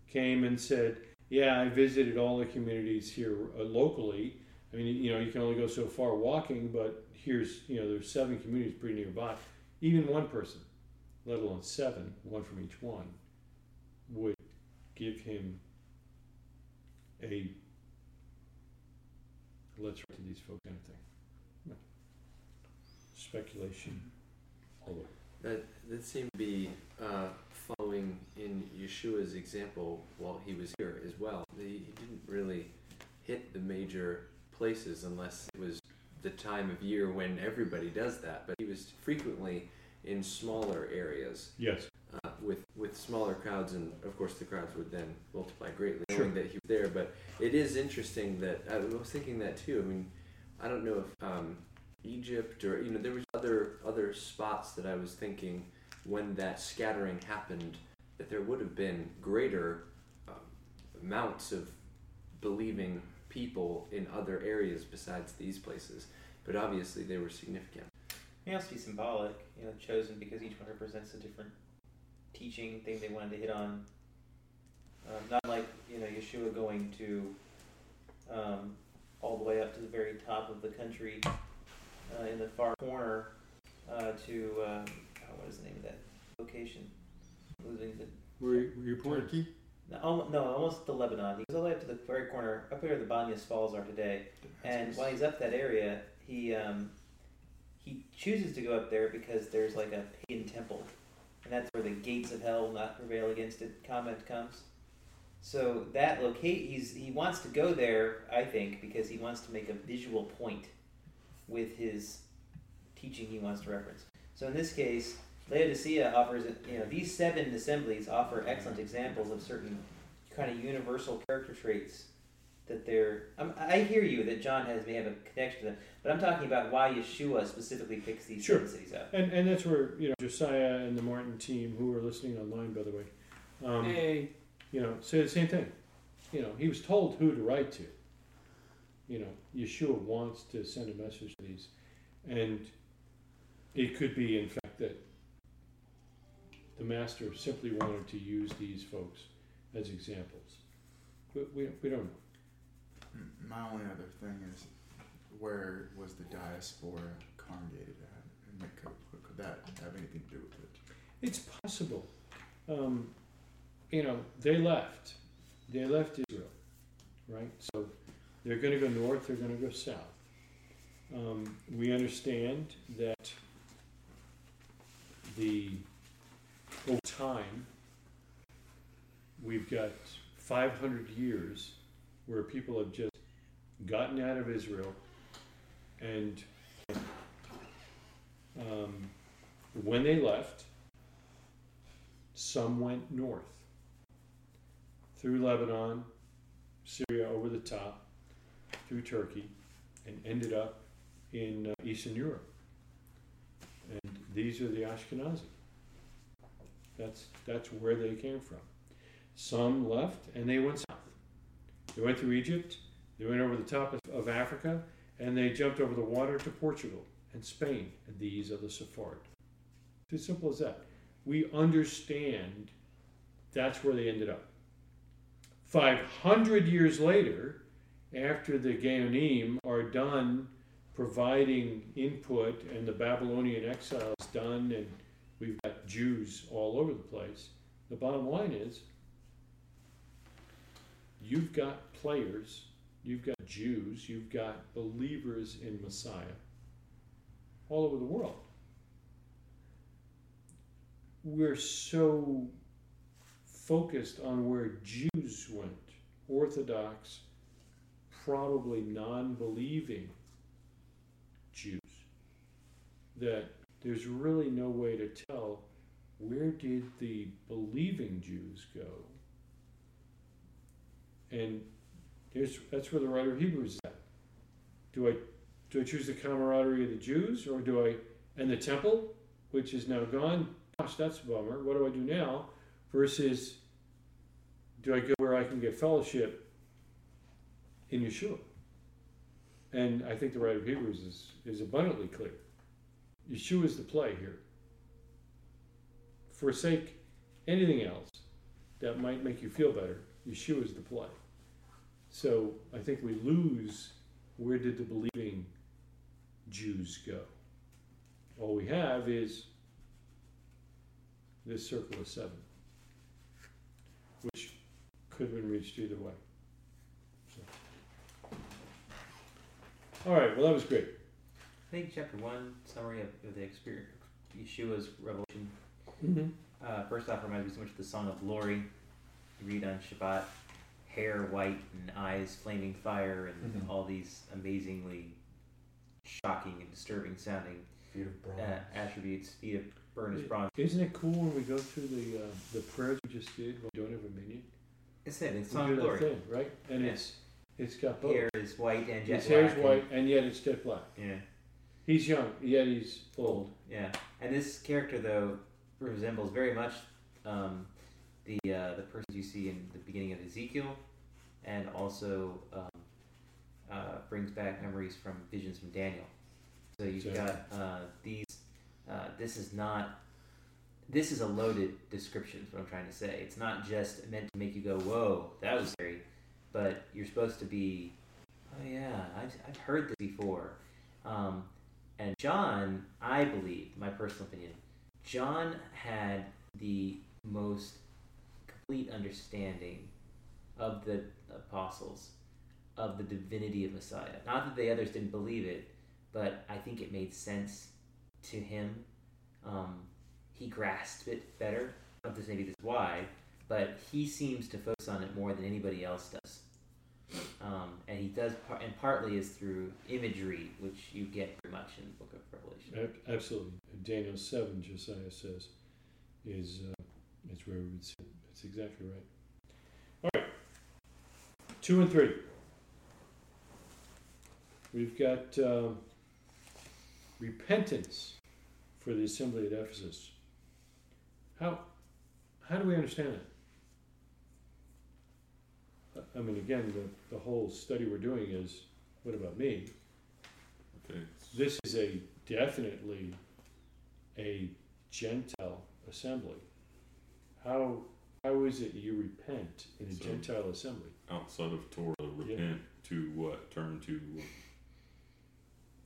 came and said, "Yeah, I visited all the communities here uh, locally. I mean, you know, you can only go so far walking, but here's, you know, there's seven communities pretty nearby. Even one person, let alone seven, one from each one, would give him a let's write to these folks kind of thing. Speculation. All over. That that seemed to be uh, following in Yeshua's example while he was here as well. He didn't really hit the major places unless it was the time of year when everybody does that. But he was frequently in smaller areas Yes. With with smaller crowds, and of course the crowds would then multiply greatly, Sure. knowing that he was there. But it is interesting that I was thinking that too. I mean, I don't know if um, Egypt or you know there was other other spots that I was thinking when that scattering happened that there would have been greater um, amounts of believing people in other areas besides these places. But obviously they were significant. It may also be symbolic, you know, chosen because each one represents a different teaching thing they wanted to hit on. Um, not like you know Yeshua going to um, all the way up to the very top of the country uh, in the far corner uh, to um, oh, what is the name of that location? Losing the Were you, were you? Turkey? no, almo- no, almost to Lebanon. He goes all the way up to the very corner, up where the Banyas Falls are today. And while he's up that area, he um, he chooses to go up there because there's like a pagan temple, and that's where the gates of hell will not prevail against it comment comes. So that locate he's he wants to go there, I think, because he wants to make a visual point with his teaching he wants to reference. So in this case, Laodicea offers. You know, these seven assemblies offer excellent examples of certain kind of universal character traits that they're. Um, I hear you that John has may have a connection to them, but I'm talking about why Yeshua specifically picks these Sure. seven cities up. And and that's where you know Josiah and the Martin team, who are listening online, by the way, um, Hey. you know, say the same thing. You know, he was told who to write to. You know, Yeshua wants to send a message to these, and it could be, in fact, that the master simply wanted to use these folks as examples. But we we don't know. My only other thing is, where was the diaspora congregated at? And could, could that have anything to do with it? It's possible. Um, you know, they left. They left Israel, right? So they're going to go north. They're going to go south. Um, we understand that the over time we've got 500 years where people have just gotten out of Israel and um, when they left, some went north through Lebanon, Syria over the top, through Turkey, and ended up in uh, Eastern Europe. And these are the Ashkenazi. That's, that's where they came from. Some left and they went south. They went through Egypt, they went over the top of, of Africa, and they jumped over the water to Portugal and Spain. And these are the Sephardi. It's as simple as that. We understand that's where they ended up. 500 years later, after the Gaonim are done providing input and the Babylonian exile is done and we've got Jews all over the place, the bottom line is you've got players, you've got Jews, you've got believers in Messiah all over the world. We're so focused on where Jews went, Orthodox, probably non believing Jews, that there's really no way to tell where did the believing Jews go. And here's, that's where the writer of Hebrews is at. Do I do I choose the camaraderie of the Jews or do I and the temple, which is now gone? Gosh, that's a bummer. What do I do now? Versus do I go where I can get fellowship in Yeshua? And I think the writer of Hebrews is, is abundantly clear. Yeshua is the play here. Forsake anything else that might make you feel better. Yeshua is the play. So I think we lose where did the believing Jews go? All we have is this circle of seven, which could have been reached either way. So. All right, well, that was great. I think chapter one summary of, of the experience, Yeshua's revelation. Mm-hmm. Uh, first off, reminds me so much of the Song of Glory. You read on Shabbat, hair white and eyes flaming fire, and Mhm. all these amazingly shocking and disturbing sounding Feet of bronze. uh, attributes. Feet of burnished Yeah. bronze. Isn't it cool when we go through the uh, the prayers we just did when we don't have a minyan? It's it. It's We Song do of Glory. thing, right? And Yeah. it's it's got both. Hair is white and jet His hair's black and- white, and yet it's jet black. Yeah. He's young, yet he's old. old. Yeah, and this character though resembles very much um, the uh, the persons you see in the beginning of Ezekiel, and also um, uh, brings back memories from visions from Daniel. So you've Exactly. got uh, these. Uh, this is not. This is a loaded description. Is what I'm trying to say. It's not just meant to make you go, "Whoa, that was scary," but you're supposed to be, "Oh yeah, I've, I've heard this before." Um, and John, I believe, my personal opinion, John had the most complete understanding of the apostles of the divinity of Messiah. Not that the others didn't believe it, but I think it made sense to him. Um, he grasped it better. I this maybe this is why, but he seems to focus on it more than anybody else does. Um, and he does, par- and partly is through imagery, which you get very much in the Book of Revelation. Ab- Absolutely. Daniel 7, Josiah says, is, uh, is where we would sit. That's exactly right. All right. Two and three. We've got um, repentance for the assembly at Ephesus. How, how do we understand that? I mean, again, the, the whole study we're doing is what about me? Okay. This is a definitely a Gentile assembly. How how is it you repent in a So- Gentile assembly? Outside of Torah, repent to what? Turn to,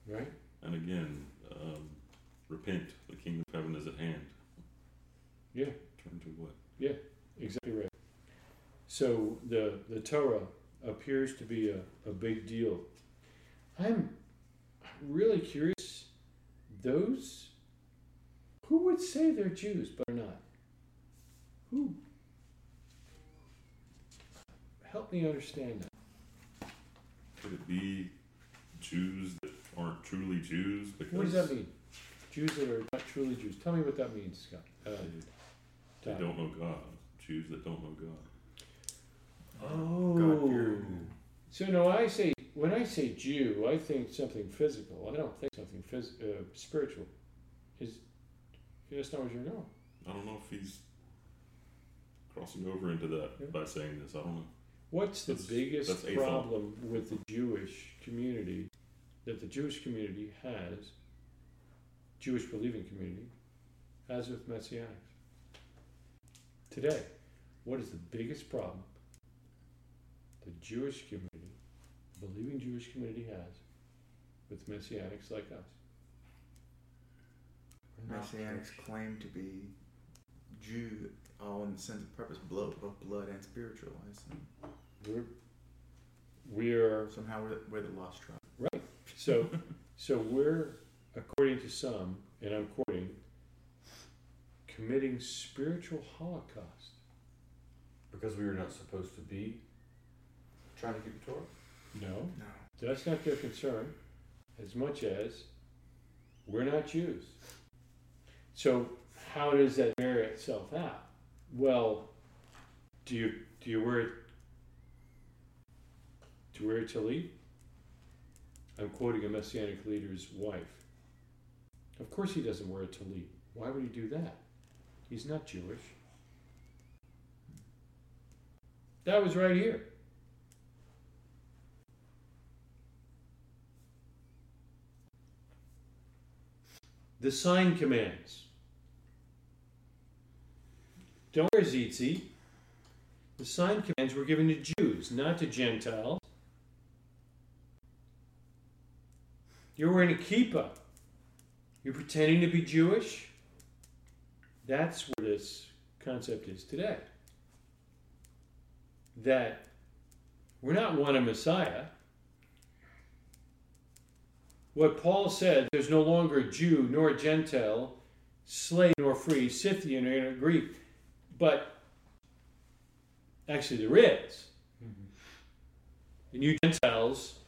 right? and again, um, repent. The kingdom of heaven is at hand. Yeah. Turn to what? Yeah, exactly right. So the the Torah appears to be a, a big deal. I'm really curious. Those who would say they're Jews but are not? Who? Help me understand that. Could it be Jews that aren't truly Jews? Because What does that mean? Jews that are not truly Jews. Tell me what that means, Scott. Uh, They Todd. don't know God. Jews that don't know God. Oh. God-fearing. So no, I say when I say Jew, I think something physical. I don't think something phys- uh, spiritual. Is that's not what you're going? I don't know if he's crossing over into that Yeah. by saying this. I don't know. What's the That's- biggest that's problem with the Jewish community that the Jewish community has, Jewish believing community, has with Messianics? Today, what is the biggest problem the Jewish community, believing Jewish community has with Messianics like us? Messianics claim to be Jew, all in the sense of purpose, blood, both blood and spiritual. I assume. We're, we're Somehow we're, we're the lost tribe. Right. So, *laughs* so we're, according to some, and I'm quoting, committing spiritual holocaust. Because we were not supposed to be trying to keep the Torah? No, No. that's not their concern, as much as we're not Jews. So, how does that bear itself out? Well, do you do you wear wear a tallit? I'm quoting a messianic leader's wife. Of course, he doesn't wear a tallit. Why would he do that? He's not Jewish. That was right here. The sign commands. Don't wear tzitzit. The sign commands were given to Jews, not to Gentiles. You're wearing a kippah. You're pretending to be Jewish. That's where this concept is today. That we're not one a Messiah. What Paul said, there's no longer a Jew nor a Gentile, slave nor free, Scythian or Greek, but actually there is. Mm-hmm. And you Gentiles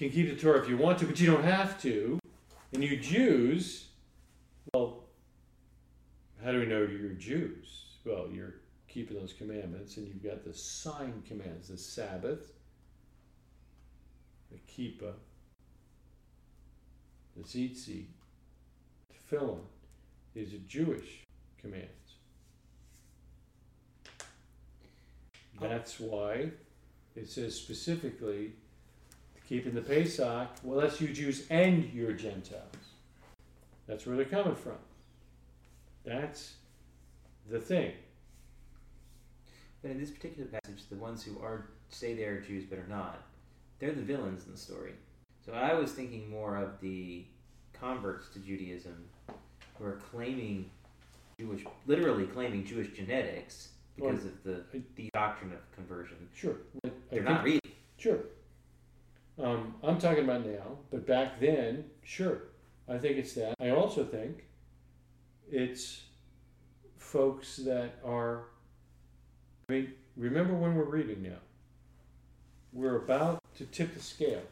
can keep the Torah if you want to, but you don't have to. And you Jews, well, how do we know you're Jews? Well, you're keeping those commandments, and you've got the sign commands, the Sabbath, the Kippah, the Tzitzit, Tefillin. These are Jewish commands. Oh. That's why it says specifically keeping the Pesach. Well, that's you Jews and your Gentiles. That's where they're coming from. That's the thing. But in this particular passage, the ones who are say they are Jews but are not, they're the villains in the story. So I was thinking more of the converts to Judaism who are claiming Jewish, literally claiming Jewish genetics because of the, the doctrine of conversion. Sure. I They're think- not really. Sure. Um, I'm talking about now, but back then, sure. I think it's that. I also think it's folks that are. I mean, remember when we're reading now? We're about to tip the scale.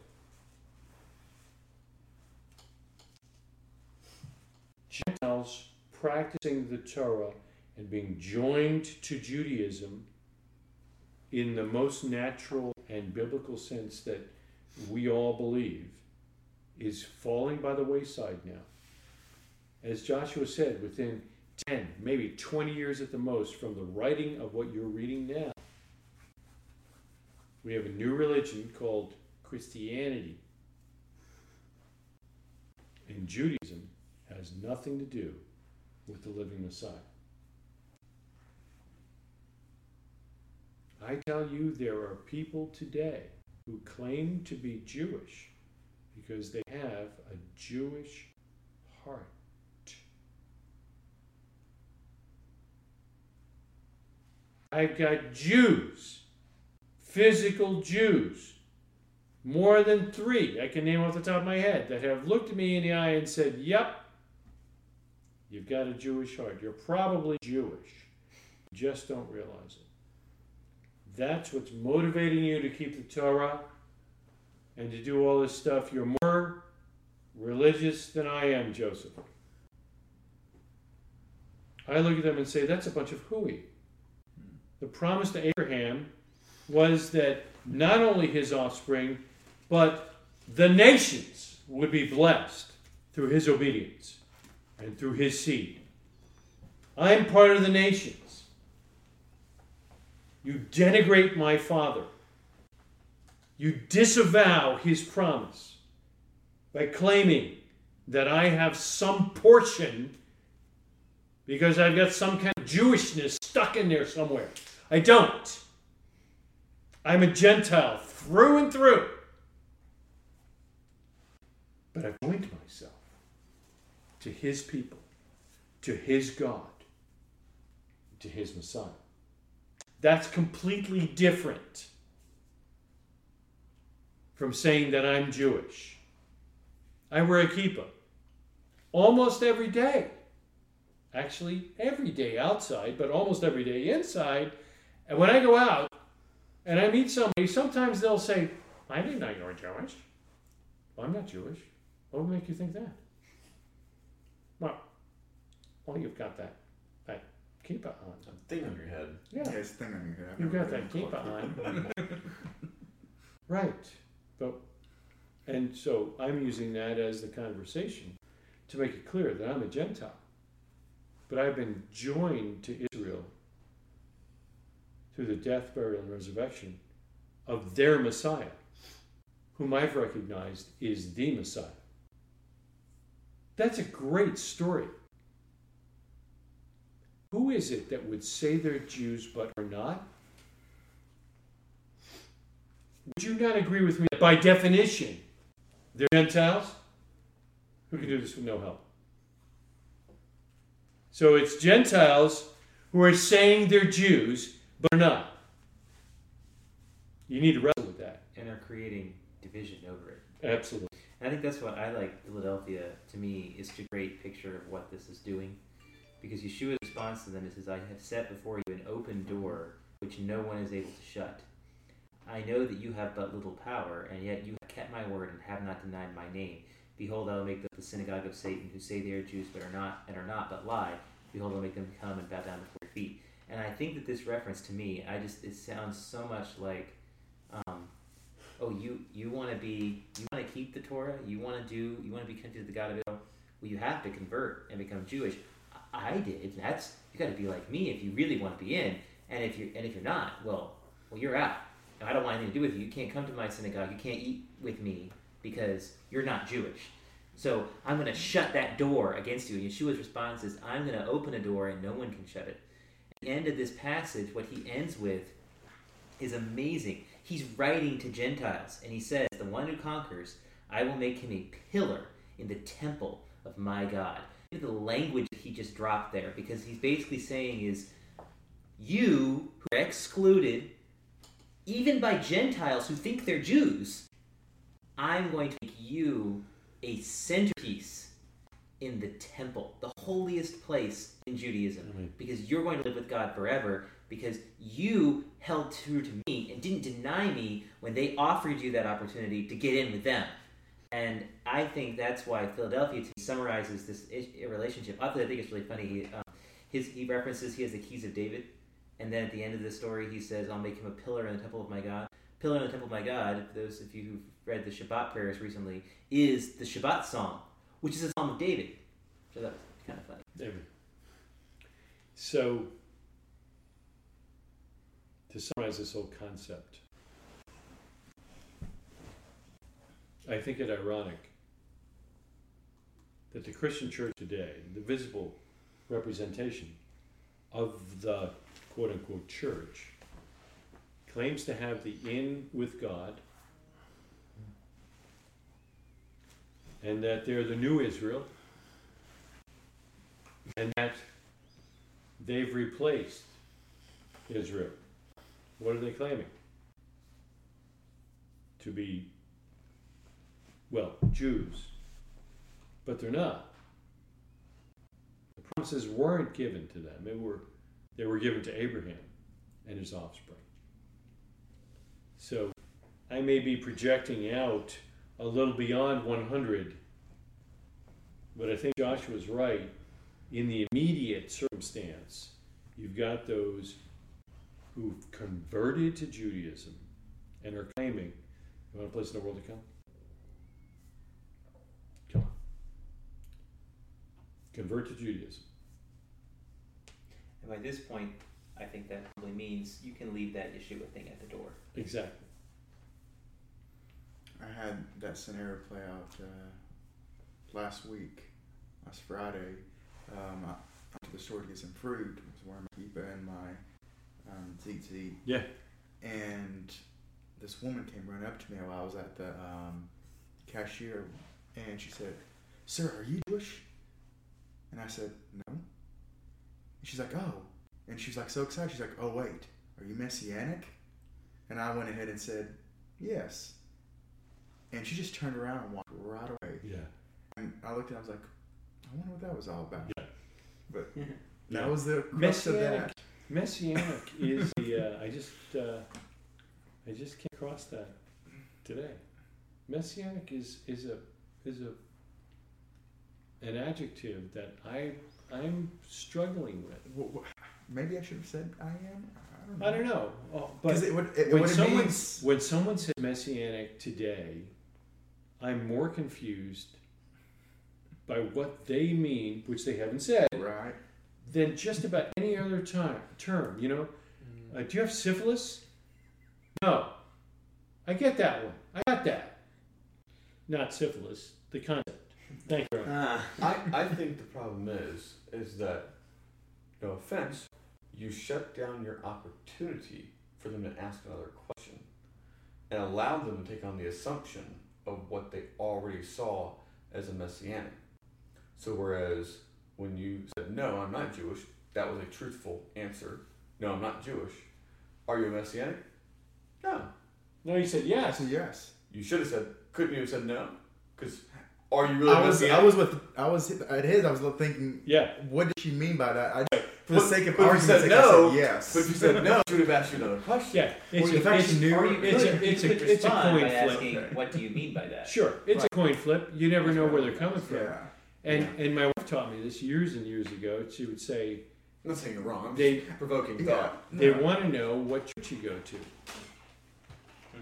Gentiles practicing the Torah and being joined to Judaism in the most natural and biblical sense that we all believe is falling by the wayside now. As Joshua said, within 10, maybe 20 years at the most from the writing of what you're reading now, we have a new religion called Christianity. And Judaism has nothing to do with the living Messiah. I tell you, there are people today who claim to be Jewish because they have a Jewish heart. I've got Jews, physical Jews, more than three I can name off the top of my head that have looked at me in the eye and said, Yep, you've got a Jewish heart. You're probably Jewish. You just don't realize it. That's what's motivating you to keep the Torah and to do all this stuff. You're more religious than I am, Joseph. I look at them and say, that's a bunch of hooey. The promise to Abraham was that not only his offspring, but the nations would be blessed through his obedience and through his seed. I'm part of the nations. You denigrate my father. You disavow his promise by claiming that I have some portion because I've got some kind of Jewishness stuck in there somewhere. I don't. I'm a Gentile through and through. But I've joined myself to his people, to his God, to his Messiah. That's completely different from saying that I'm Jewish. I wear a kippah almost every day. Actually, every day outside, but almost every day inside. And when I go out and I meet somebody, sometimes they'll say, I didn't know you were Jewish. Well, I'm not Jewish. What would make you think that? Well, well, you've got that, that kippah on. Thing on your head. Yeah, Yeah, it's thing on your head. I've you've got heard that it on. *laughs* Right. But and so I'm using that as the conversation to make it clear that I'm a Gentile. But I've been joined to Israel through the death, burial, and resurrection of their Messiah, whom I've recognized is the Messiah. That's a great story. Who is it that would say they're Jews but are not? Would you not agree with me that by definition, they're Gentiles? Who can do this with no help? So it's Gentiles who are saying they're Jews but are not. You need to wrestle with that. and are creating division over it. Absolutely. And I think that's what I like Philadelphia to me is a great picture of what this is doing. Because Yeshua's response to them is, I have set before you an open door which no one is able to shut. I know that you have but little power, and yet you have kept my word and have not denied my name. Behold, I will make the synagogue of Satan, who say they are Jews but are not, and are not but lie. Behold, I will make them come and bow down before your feet. And I think that this reference to me, I just it sounds so much like, um, oh, you you want to be, you want to keep the Torah, you want to do, you want to be connected to the God of Israel. Well, you have to convert and become Jewish. I did. That's you got to be like me if you really want to be in. And if you and if you're not, well, well, you're out. I don't want anything to do with you. You can't come to my synagogue. You can't eat with me because you're not Jewish. So I'm going to shut that door against you. And Yeshua's response is, I'm going to open a door and no one can shut it. At the end of this passage, what he ends with is amazing. He's writing to Gentiles, and he says, The one who conquers, I will make him a pillar in the temple of my God. The language that he just dropped there, because he's basically saying is, you who are excluded, even by Gentiles who think they're Jews, I'm going to make you a centerpiece in the temple, the holiest place in Judaism, Amen. because you're going to live with God forever. Because you held true to me and didn't deny me when they offered you that opportunity to get in with them. And I think that's why Philadelphia summarizes this relationship. I think it's really funny. He, um, his, he references he has the keys of David, and then at the end of the story, he says, "I'll make him a pillar in the temple of my God." Pillar in the temple of my God. For those of you who've read the Shabbat prayers recently, is the Shabbat song, which is a psalm of David. So that's kind of funny. Amen. So, to summarize this whole concept, I think it ironic that the Christian church today, the visible representation of the quote unquote church, claims to have the in with God, and that they're the new Israel, and that they've replaced Israel. What are they claiming? To be, well, Jews. But they're not. The promises weren't given to them. They were, they were given to Abraham and his offspring. So I may be projecting out a little beyond 100, but I think Joshua's right. In the immediate circumstance, you've got those who've converted to Judaism and are claiming, You want a place in the world to come? Come on. Convert to Judaism. And by this point, I think that probably means you can leave that Yeshua thing at the door. Exactly. I had that scenario play out uh, last week, last Friday. Um, I went to the store to get some fruit. I was wearing my kippah and my um, tzitzit. Yeah. And this woman came running up to me while I was at the um, cashier, and she said, "Sir, are you Jewish?" And I said, "No." And she's like, "Oh," and she's like so excited. She's like, "Oh wait, are you messianic?" And I went ahead and said, "Yes." And she just turned around and walked right away. Yeah. And I looked at it, I was like, I wonder what that was all about. Yeah. But *laughs* Yeah. that was the crux of Messianic. that. Messianic *laughs* is the. Uh, I just. Uh, I just came across that today. Messianic is is a is a an adjective that I I'm struggling with. W- w- Maybe I should have said I am. I don't know. I don't know, oh, but Because it would. It, when it someone means. when someone says messianic today, I'm more confused by what they mean, which they haven't said, Right. than just about any other time, term. You know, uh, do you have syphilis? No. I get that one. I got that. Not syphilis, the concept. Thank you. Ron. Ah. I, I think the problem is is that no offense, you shut down your opportunity for them to ask another question and allow them to take on the assumption of what they already saw as a messianic. So whereas when you said no, I'm not Jewish, that was a truthful answer. No, I'm not Jewish. Are you a messianic? No. No, you said yes. said yes. You should have said. Couldn't you have said no? Because are you really I was. I was with. I was at his. I was thinking. Yeah. What did she mean by that? I, for the But- sake of but if you argument's said sake, no, I said yes. But if you said no, she would have asked you another question. Yeah. It's, Well, a, the it's, knew- you it's a, it's a, it's a coin by flip. asking, "What do you mean by that?" Sure, it's a coin flip. You never know where they're coming from. Yeah. And and my wife taught me this years and years ago. She would say I'm not saying you're wrong. I'm they just provoking Yeah. thought. they No. want to know what church you go to.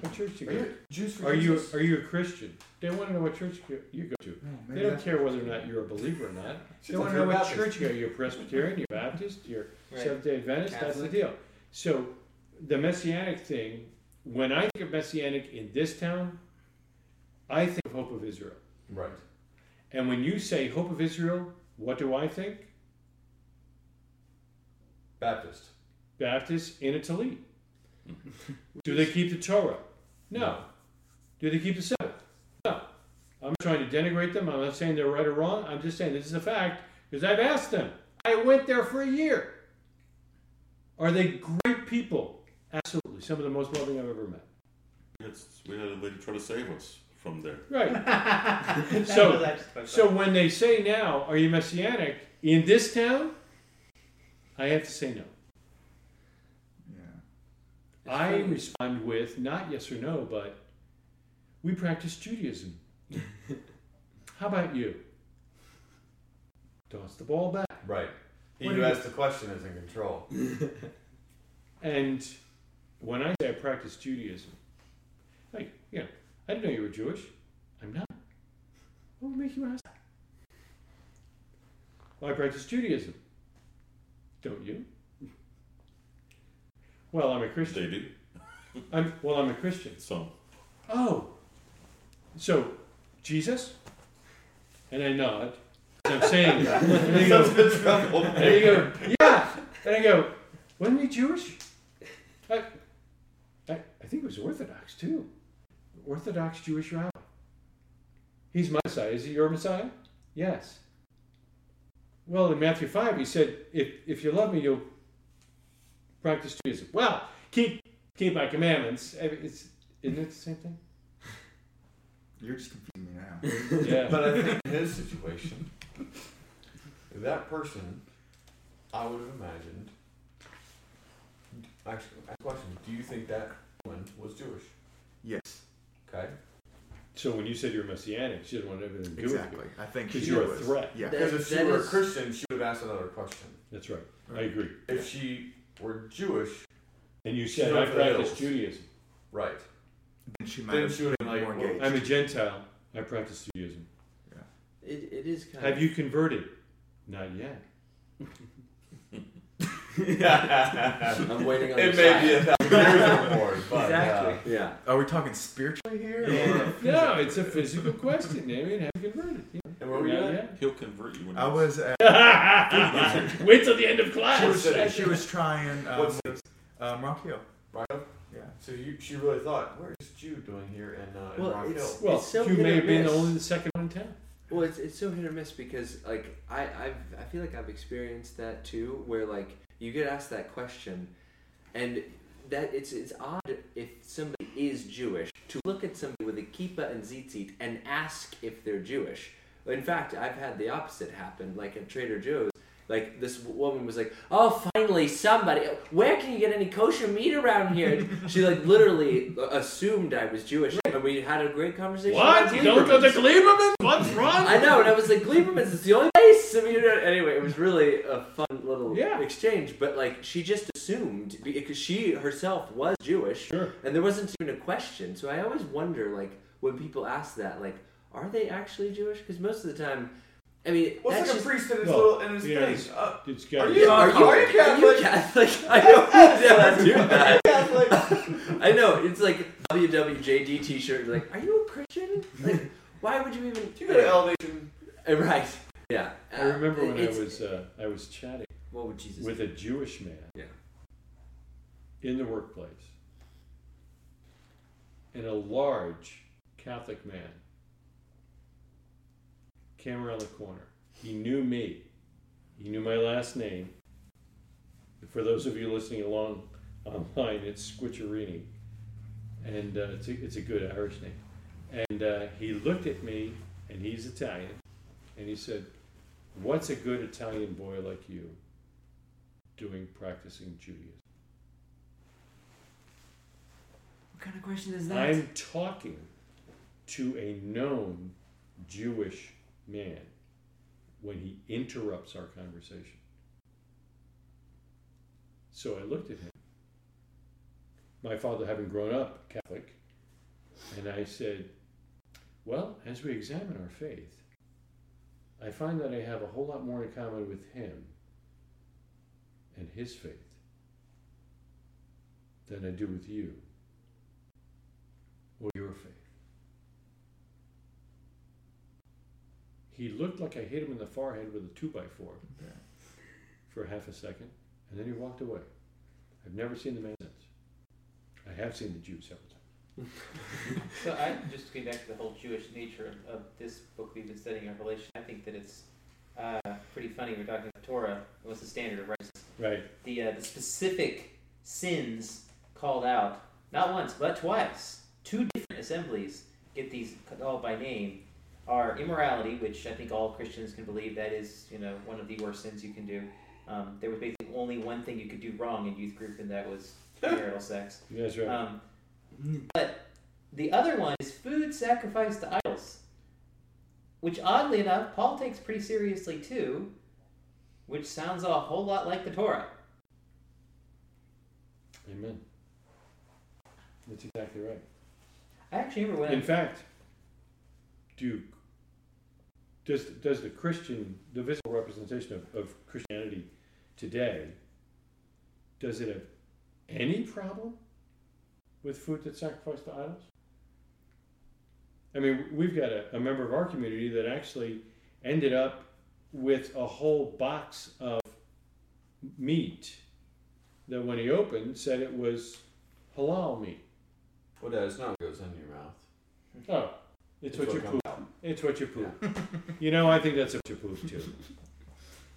What church you go to? Jews for Are you Jesus? are you a Christian? They want to know what church you go- you go to. Oh, no, They don't that's- care whether or not you're a believer or not. They want to know a what Baptist." church you go. to. You're a Presbyterian, you're Baptist, you're Right. Seventh Day Adventist. That's the Catholic. deal. So the messianic thing. When I think of messianic in this town, I think of Hope of Israel. Right. And when you say Hope of Israel, what do I think? Baptist. Baptist in Italy. *laughs* Do they keep the Torah? No. Do they keep the Sabbath? No. I'm not trying to denigrate them. I'm not saying they're right or wrong. I'm just saying this is a fact because I've asked them. I went there for a year. Are they great people? Absolutely. Some of the most loving I've ever met. It's, we had a lady try to save us from there. Right. *laughs* So- was actually my So when they say now, are you messianic in this town? I have to say no. Yeah. I respond with not yes or no, but we practice Judaism. *laughs* How about you? Toss the ball back. Right. He What who do you- asks the question is in control. *laughs* And when I say I practice Judaism, like, you know, I didn't know you were Jewish. I'm not. What would make you ask that? Well, I practice Judaism. Don't you? Well, I'm a Christian. They do. I'm, well, I'm a Christian. Some. Oh, so Jesus? And I nod. I'm saying that. *laughs* And they go, and they go, yeah. And I go, wasn't he Jewish? I, I, I think it was Orthodox too. Orthodox Jewish rabbi. He's my Messiah. Is he your Messiah? Yes. Well, in Matthew 5, he said, if, if you love me, you'll practice Judaism. Well, keep keep my commandments. It's, isn't it the same thing? You're just confusing me now. *laughs* Yeah. But I think in his situation, that person, I would have imagined. Actually, ask a question: Do you think that woman was Jewish? yes, Okay, so when you said you're Messianic, she didn't want everything to do exactly. with you. Exactly. I think 'Cause because you're a was. threat. Yeah. Because if she were is- a Christian, she would have asked another question. That's right. I agree. If she were Jewish, And you She's said not I for practice hills. Judaism. right? Then she might Then have she would been have been more like, well, engaged. I'm a Gentile. I practice Judaism. It, it is kind Have of. you converted? Not yet. *laughs* *laughs* I'm waiting on it the may be a thousand years or more, but Exactly. Yeah. Are we talking spiritually here? Or? No, it's a physical question. I mean, have you converted? Yeah. Uh, and where were you at? yet. He'll convert you when I was at. *laughs* Wait till the end of She class. was, she was trying. Um, What's this? um, Rock Hill. Right up. Yeah. So you, she really thought, where's Jew doing here in, uh, in Rock it's- Hill? well, It's so you may have been miss. only the second one in town. Well, it's, it's so hit or miss because like I I've, I feel like I've experienced that too, where like you get asked that question, and that it's it's odd if somebody is Jewish to look at somebody with a kippah and tzitzit and ask if they're Jewish. In fact, I've had the opposite happen, like at Trader Joe's. Like this woman was like, "Oh, finally somebody! Where can you get any kosher meat around here?" *laughs* she like literally assumed I was Jewish, and we had a great conversation. What? about You don't go to Lieberman's. Gleberman? What's wrong? I know, and I was like, Gleberman's is the only place. I mean, uh, anyway, it was really a fun little Yeah. exchange. But like, she just assumed because she herself was Jewish, Sure. and there wasn't even a question. So I always wonder, like, when people ask that, like, are they actually Jewish? Because most of the time, I mean, What's that's like a priest in his Well, little in his yeah, thing? Uh, It's Are you- Are you, Are you are you Catholic? Catholic? *laughs* I know who never do that. Catholic. *laughs* I know it's like WWJD T-shirt. Like, are you a Christian? Like, why would you even? you go to elevation. Uh, Right. Yeah. I remember when I was uh, I was chatting What would Jesus? with a Jewish man. Yeah. In the workplace. And a large Catholic man came around the corner. He knew me. He knew my last name. For those of you listening along online, it's Squiccerini. And uh, it's, a, it's a good Irish name. And uh, he looked at me, and he's Italian, and he said, What's a good Italian boy like you doing practicing Judaism? What kind of question is that? I'm talking to a known Jewish man when he interrupts our conversation. So I looked at him, my father having grown up Catholic, and I said, Well, as we examine our faith, I find that I have a whole lot more in common with him and his faith than I do with you or your faith. He looked like I hit him in the forehead with a two by four for half a second, and then he walked away. I've never seen the man since. I have seen the Jew several times. *laughs* So I just getting back to the whole Jewish nature of, of this book we've been studying, Revelation. I think that it's uh, pretty funny. We're talking about Torah. What's the standard of righteousness? Right. The uh, the specific sins called out, not once but twice. Two different assemblies get these called by name. Are immorality, which I think all Christians can believe that is, you know, one of the worst sins you can do. Um, there was basically only one thing you could do wrong in youth group, and that was *laughs* marital sex. That's right. Um, but the other one is food sacrificed to idols, which oddly enough Paul takes pretty seriously too, which sounds a whole lot like the Torah. Amen. That's exactly right. I actually remember when In fact, do does does the Christian the visible representation of, of Christianity today does it have any problem with food that's sacrificed to idols? I mean, we've got a, a member of our community that actually ended up with a whole box of meat that when he opened said it was halal meat. Well, Dad, it's not what goes in your mouth. Oh, it's, what you comes poop. out. It's what you poop. *laughs* you know, I think that's what you poop too.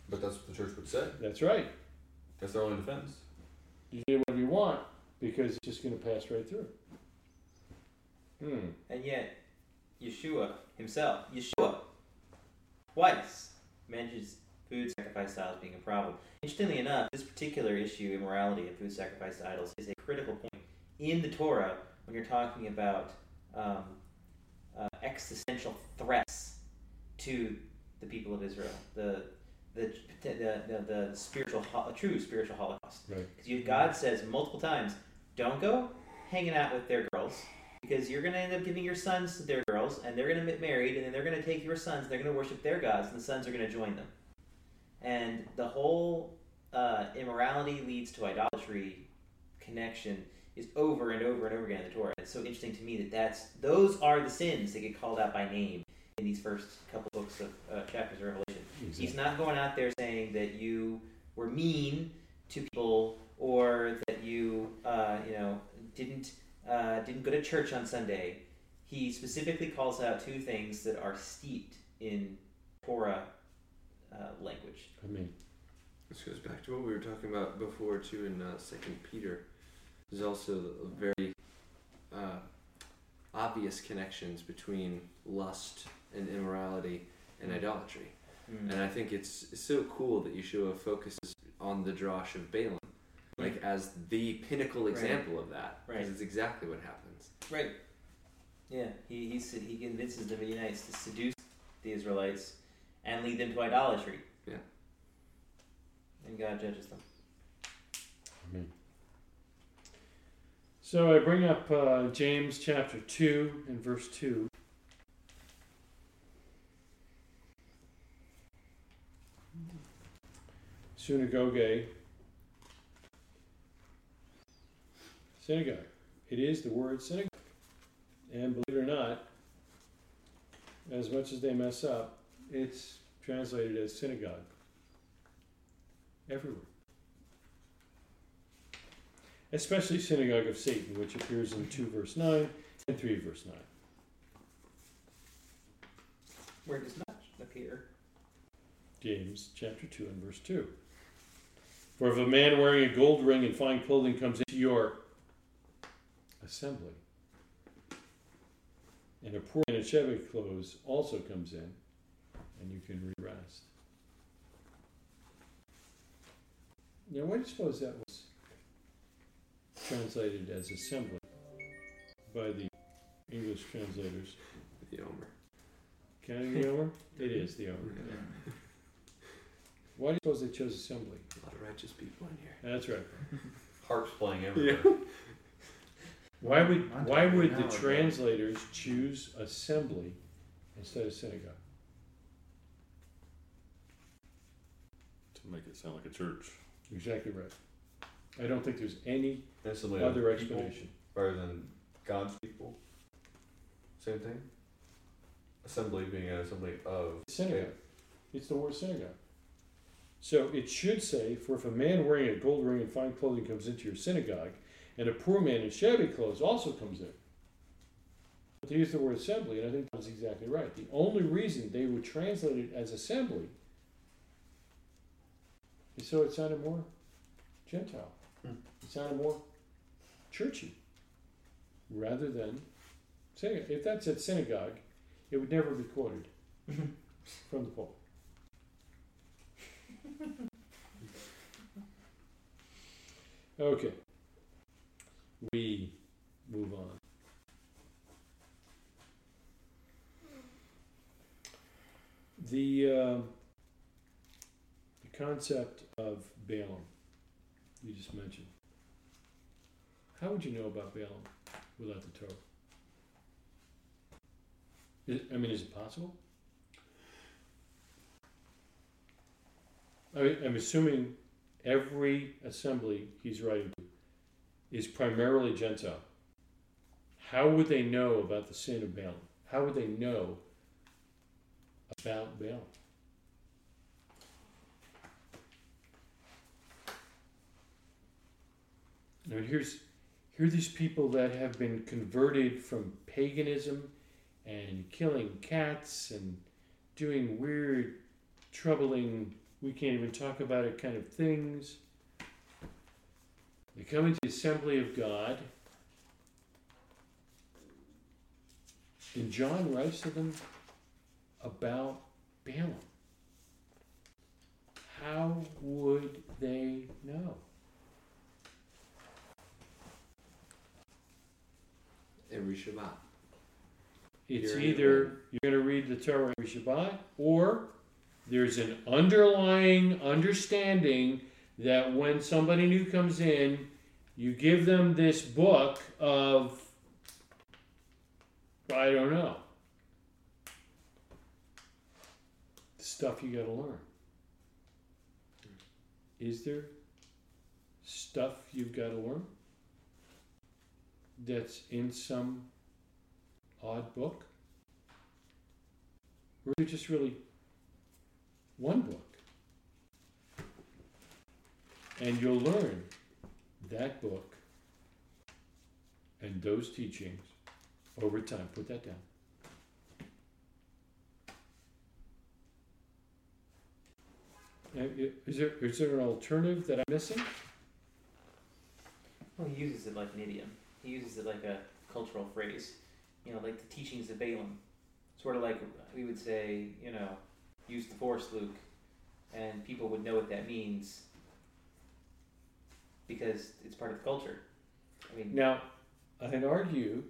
But that's what the church would say. That's right. That's their only defense. You do whatever you want because it's just going to pass right through. Hmm. And yet, Yeshua himself, Yeshua, twice mentions food sacrifice to idols being a problem. Interestingly enough, this particular issue, immorality and food sacrifice to idols, is a critical point in the Torah when you're talking about um, existential threats to the people of Israel, the the the, the, the spiritual, true spiritual Holocaust. Right. Because God says multiple times, don't go hanging out with their girls because you're going to end up giving your sons to their girls and they're going to get married and then they're going to take your sons and they're going to worship their gods and the sons are going to join them. And the whole uh, immorality leads to idolatry connection is over and over and over again in the Torah. It's so interesting to me that that's those are the sins that get called out by name in these first couple books of uh, chapters of Revelation. He's not going out there saying that you were mean to people or that you, uh, you know, didn't uh, didn't go to church on Sunday. He specifically calls out two things that are steeped in Torah uh, language. I mean, This goes back to what we were talking about before too in uh, Second Peter. There's also very uh, obvious connections between lust and immorality and idolatry, Mm. and I think it's, it's so cool that Yeshua focuses on the drosh of Balaam, like as the pinnacle Right. example of that, because Right. it's exactly what happens. Right. Yeah, he, he, he he convinces the Midianites to seduce the Israelites and lead them to idolatry. Yeah. And God judges them. I mean. So I bring up uh, James chapter 2 and verse 2. Synagogue. Synagogue. It is the word synagogue. And believe it or not, as much as they mess up, it's translated as synagogue. Everywhere especially synagogue of Satan, which appears in 2 verse 9 and 3 verse 9. Where does not appear. James chapter 2 and verse 2. For if a man wearing a gold ring and fine clothing comes into your assembly, and a poor man in shabby clothes also comes in, and you can rest. Now, why do you suppose that was translated as assembly by the English translators? The Omer. Counting the Omer? *laughs* It is the Omer. Why do you suppose they chose assembly? A lot of righteous people in here. That's right. Harps playing everywhere. *laughs* Why would I'm why would an the hour ago. translators choose assembly instead of synagogue? To make it sound like a church. Exactly right. I don't think there's any Assembly of other people explanation. rather than God's people. Same thing. Assembly being an assembly of. Synagogue. It's the word synagogue. So it should say, For if a man wearing a gold ring and fine clothing comes into your synagogue, and a poor man in shabby clothes also comes in. But they use the word assembly, and I think that's exactly right. The only reason they would translate it as assembly is so it sounded more Gentile. Hmm. It sounded more churchy rather than synagogue. If that said synagogue, it would never be quoted *laughs* from the pulpit. Okay. We move on. The, uh, the concept of Balaam, you just mentioned. How would you know about Balaam without the Torah? Is, I mean, is it possible? I, I'm assuming every assembly he's writing to is primarily Gentile. How would they know about the sin of Balaam? How would they know about Balaam? Now here's here are these people that have been converted from paganism and killing cats and doing weird, troubling, we can't even talk about it kind of things. They come into the assembly of God. And John writes to them about Balaam. How would they know? Every Shabbat. It's You're either you're going to read the Torah every Shabbat, or there's an underlying understanding that when somebody new comes in, you give them this book of, I don't know, stuff you got to learn. Is there stuff you've got to learn that's in some odd book? Or is it just really one book? And you'll learn that book and those teachings over time. Put that down. Is there, is there an alternative that I'm missing? Well, he uses it like an idiom. He uses it like a cultural phrase. You know, like the teachings of Balaam. Sort of like we would say, you know, use the force, Luke, and people would know what that means because it's part of the culture. I mean, Now, I'd argue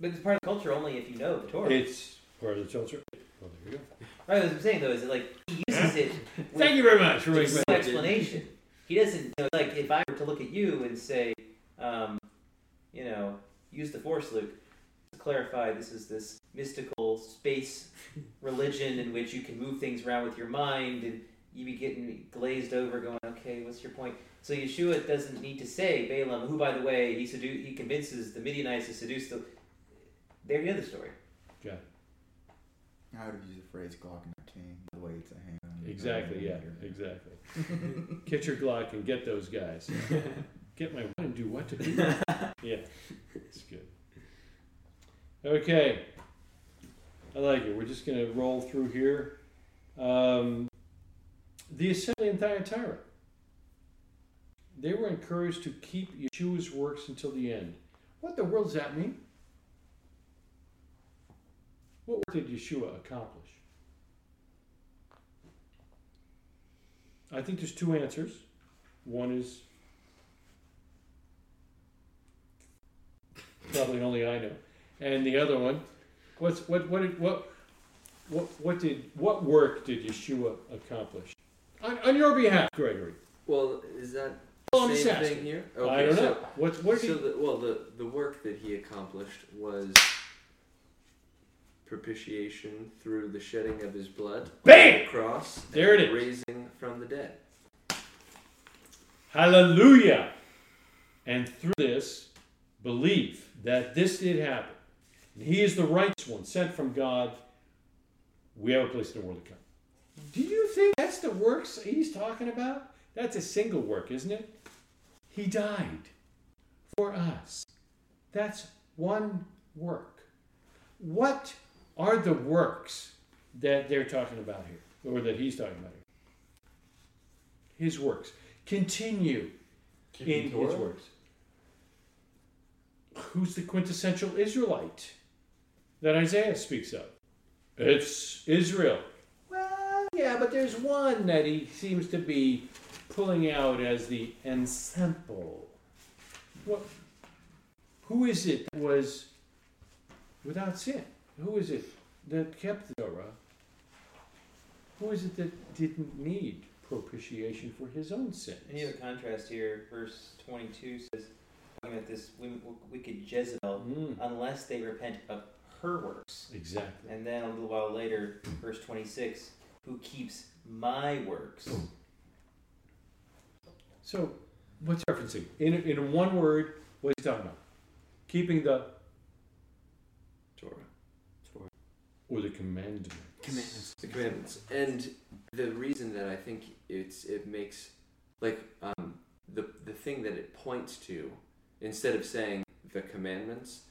but it's part of the culture only if you know the Torah. it's part of the culture. Well, there you go. right, what I'm saying though is that like he uses it Thank you very much for no explanation. He doesn't you know, like if I were to look at you and say, um, you know, use the force, Luke. To clarify, this is this mystical space *laughs* religion in which you can move things around with your mind, and you be getting glazed over, going, okay, what's your point? So Yeshua doesn't need to say Balaam, who by the way he sedu- he convinces the Midianites to seduce the. There you know the story. Yeah. I would have used the phrase Glock and king, the way it's a hand. Exactly, yeah, exactly. *laughs* Get your Glock and get those guys. *laughs* Get my what and do what to who? Yeah, *laughs* it's good. Okay, I like it. We're just gonna roll through here. Um, the assembly in Thyatira. They were encouraged to keep Yeshua's works until the end. What the world does that mean? What work did Yeshua accomplish? I think there's two answers. One is probably only I know, and the other one, what's what what did what what what did what work did Yeshua accomplish on, on your behalf, Gregory? Well, is that Well, same thing here? I don't so, know. What what So, he, the, well, the the work that he accomplished was propitiation through the shedding of his blood Bam! on the cross. There it is. Raising from the dead. Hallelujah! And through this, believe that this did happen. And He is the righteous one, sent from God. We have a place in the world to come. Do you think that's the works he's talking about? That's a single work, isn't it? He died for us. That's one work. What are the works that they're talking about here, or that he's talking about here? His works. Continue in Torah? his works. Who's the quintessential Israelite that Isaiah speaks of? It's Israel. Well, yeah, but there's one that he seems to be pulling out as the ensemble. What? Who is it that was without sin? Who is it that kept the Torah? Who is it that didn't need propitiation for his own sins? And you have a contrast here. Verse 22 says, talking about this wim- wicked Jezebel, Mm, unless they repent of her works. exactly. And then a little while later, verse 26, who keeps my works. So, what's he referencing? In, in one word, what's he talking about? Keeping the Torah. or the commandments. Commandments. The commandments. And the reason that I think it's it makes like um, the the thing that it points to instead of saying the commandments,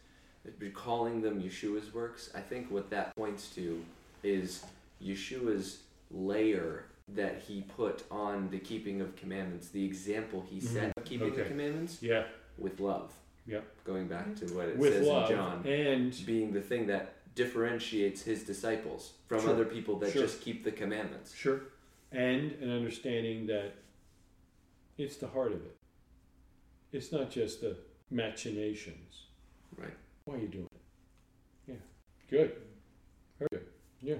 calling them Yeshua's works. I think what that points to is Yeshua's layer that he put on the keeping of commandments, the example he mm-hmm. set of keeping the commandments Yeah, with love. Yep. Going back to what it with says in John, and being the thing that differentiates his disciples from Sure. other people that Sure. just keep the commandments. Sure. And an understanding that it's the heart of it. It's not just the machinations. Right. Why are you doing it? Yeah. Good. Very good. Yeah.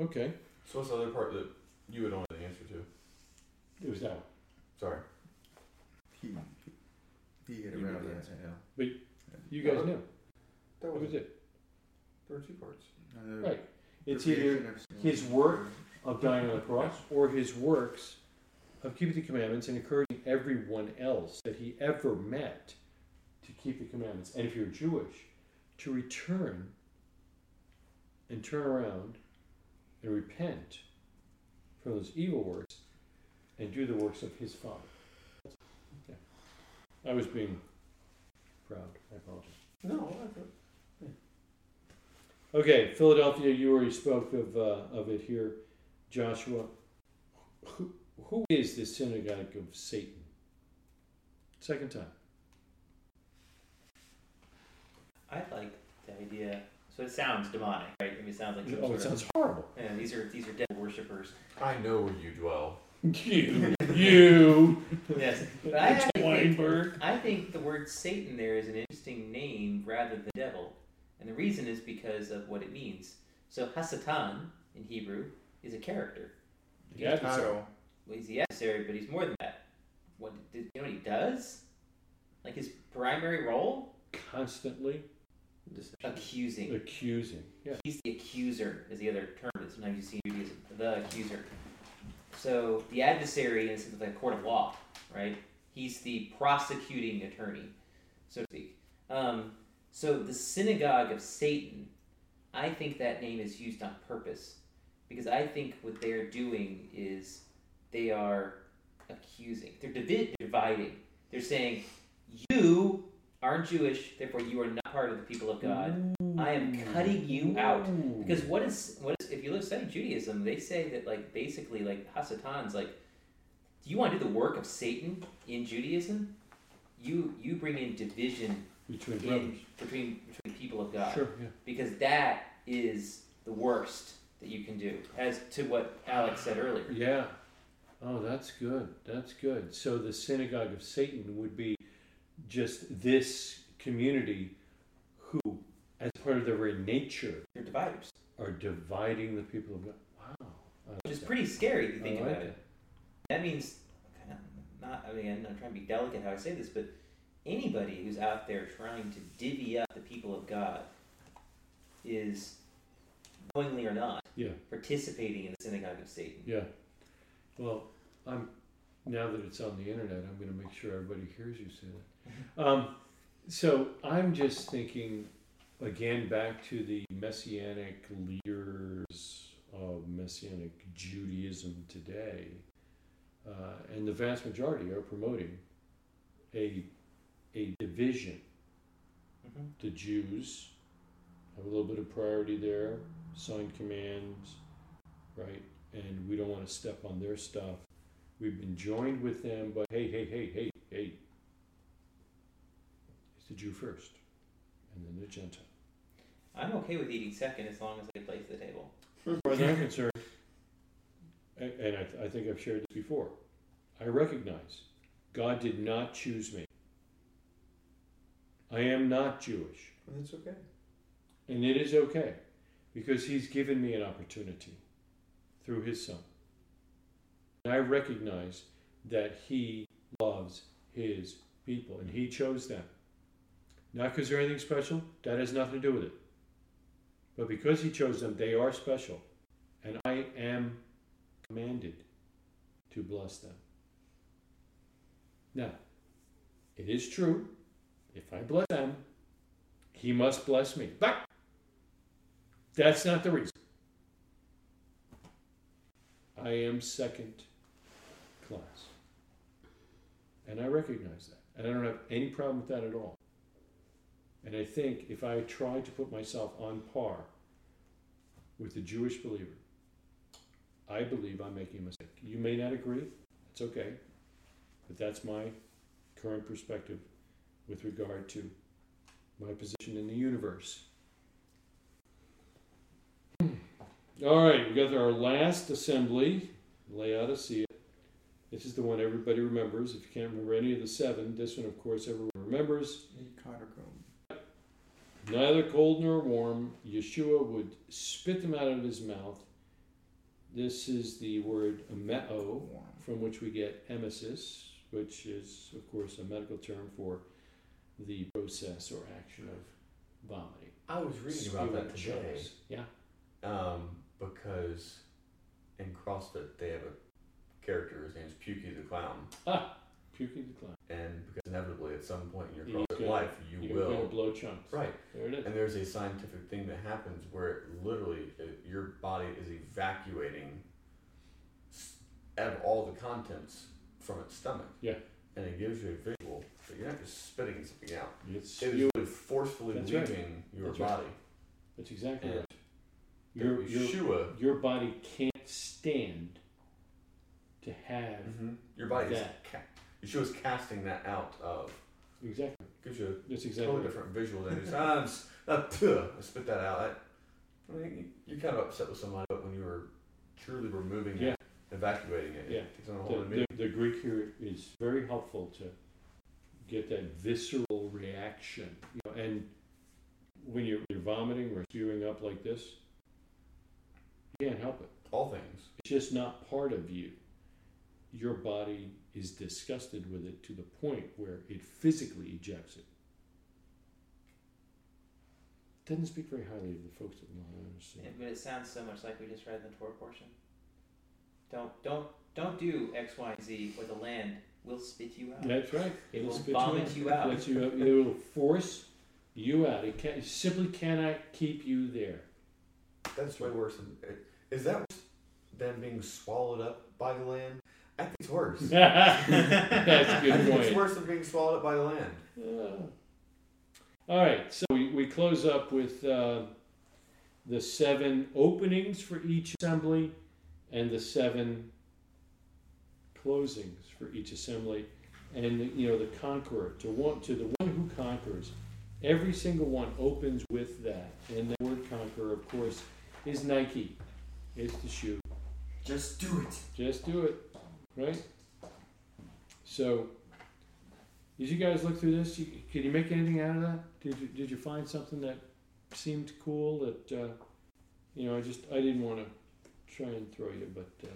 Okay. So what's the other part that you would know the answer to? It was that one. Sorry. He, he hit You knew around the that. answer. Yeah. You guys know. That That was was it. There were two parts. Uh, Right. It's either his work of dying on the cross *laughs* or his works of keeping the commandments and encouraging everyone else that he ever met to keep the commandments. And if you're Jewish, to return and turn around and repent from those evil works and do the works of his Father. Yeah. I was being proud. I apologize. No, I. Okay, Philadelphia, you already spoke of, uh, of it here. Joshua, who, who is the synagogue of Satan? Second time. I like the idea. So it sounds demonic, right? I mean, it sounds like some Oh, it sort sounds horrible. of. Yeah, these are these are devil worshippers. I know where you dwell. You, you, Yes, but I actually think, I think the word Satan there is an interesting name rather than devil, and the reason is because of what it means. So Hasatan in Hebrew is a character. The adversary. Title. Well, he's the adversary, but he's more than that. What did you know? What he does? Like his primary role, Constantly Deception. accusing. accusing. Yeah. He's the accuser, is the other term that sometimes you see in Judaism. The accuser. So the adversary, in a is like a court of law, right? He's the prosecuting attorney, so to speak. Um, so the synagogue of Satan, I think that name is used on purpose because I think what they're doing is they are accusing. They're divi- dividing. They're saying you aren't Jewish, therefore you are not part of the people of God. I am cutting you out. Because what is what is if you look study Judaism, they say that like basically like Hasatan's like, do you want to do the work of Satan in Judaism? You you bring in division between in between between people of God Sure. Yeah. because that is the worst that you can do. As to what Alex said earlier. Yeah. Oh, that's good. That's good. So the synagogue of Satan would be just this community who, as part of their very nature, They're dividers, are dividing the people of God. Wow. I like which is that. pretty scary if you I think like about it. That means, not. I mean, I'm not trying to be delicate how I say this, but anybody who's out there trying to divvy up the people of God is, knowingly or not, Yeah. participating in the synagogue of Satan. Yeah. Well, I'm now that it's on the internet, I'm going to make sure everybody hears you say that. Um, so I'm just thinking again back to the messianic leaders of messianic Judaism today, uh, and the vast majority are promoting a a division. Mhm. The Jews have a little bit of priority there, sign commands, right? And we don't want to step on their stuff. We've been joined with them, but hey, hey, hey, hey, hey. It's the Jew first, and then the Gentile. I'm okay with eating second as long as I place the table. As far as I'm concerned, and I, I think I've shared this before, I recognize God did not choose me. I am not Jewish. And it's okay. And it is okay because he's given me an opportunity through his son. And I recognize that he loves his people and he chose them. Not because they're anything special, that has nothing to do with it. But because he chose them, they are special. And I am commanded to bless them. Now, it is true, if I bless them, he must bless me. But that's not the reason. I am second class. And I recognize that. And I don't have any problem with that at all. And I think if I try to put myself on par with the Jewish believer, I believe I'm making a mistake. You may not agree, it's okay. But that's my current perspective with regard to my position in the universe. All right, we got our last assembly, Laodicea. This is the one everybody remembers. If you can't remember any of the seven, this one, of course, everyone remembers. Neither cold nor warm, Yeshua would spit them out of his mouth. This is the word emeo, from which we get emesis, which is, of course, a medical term for the process or action of vomiting. I was reading about that Spewing today. chunks. Yeah. Um, because in CrossFit they have a character. His name's Pukie the Clown, Puking the clown. and because inevitably at some point in your CrossFit gonna- life you will blow chunks. right. There it is. And there's a scientific thing that happens where it literally uh your body is evacuating all the contents from its stomach. Yeah. And it gives you a visual, but you're not just spitting something out. It's It is really forcefully That's right. leaving your That's right. body. That's exactly And right. Your, your, your body can't stand to have your body is that. ca- Yeshua's casting that out of. exactly. Gives you That's a exactly totally different visual than just ah, *laughs* I spit that out. I, I mean, you- you're kind of upset with somebody, but when you were truly removing Yeah. it, evacuating it, Yeah. it takes on a whole The, the, the Greek here is very helpful to get that visceral reaction. You know, and when you're, you're vomiting or spewing up like this, can't help it. All things. It's just not part of you. Your body is disgusted with it to the point where it physically ejects it. Doesn't speak very highly of the folks that know how to understand. Yeah, but it sounds so much like we just read in the Torah portion. Don't don't don't do X, Y, and Z, or the land will spit you out. That's right. It It'll will spit vomit you out. You out. It will force you out. It, can, it simply cannot keep you there. That's way worse than. Is that worse than being swallowed up by the land? I think it's worse. *laughs* That's a good *laughs* I think it's worse than being swallowed up by the land. Uh, all right, so we, we close up with uh, the seven openings for each assembly and the seven closings for each assembly. And you know the conqueror to one to the one who conquers, every single one opens with that. And the word conqueror, of course, is Nike. It's the shoe. Just do it. Just do it, right? So, did you guys look through this? You, can you make anything out of that? Did you Did you find something that seemed cool? That uh, you know, I just I didn't want to try and throw you, but uh,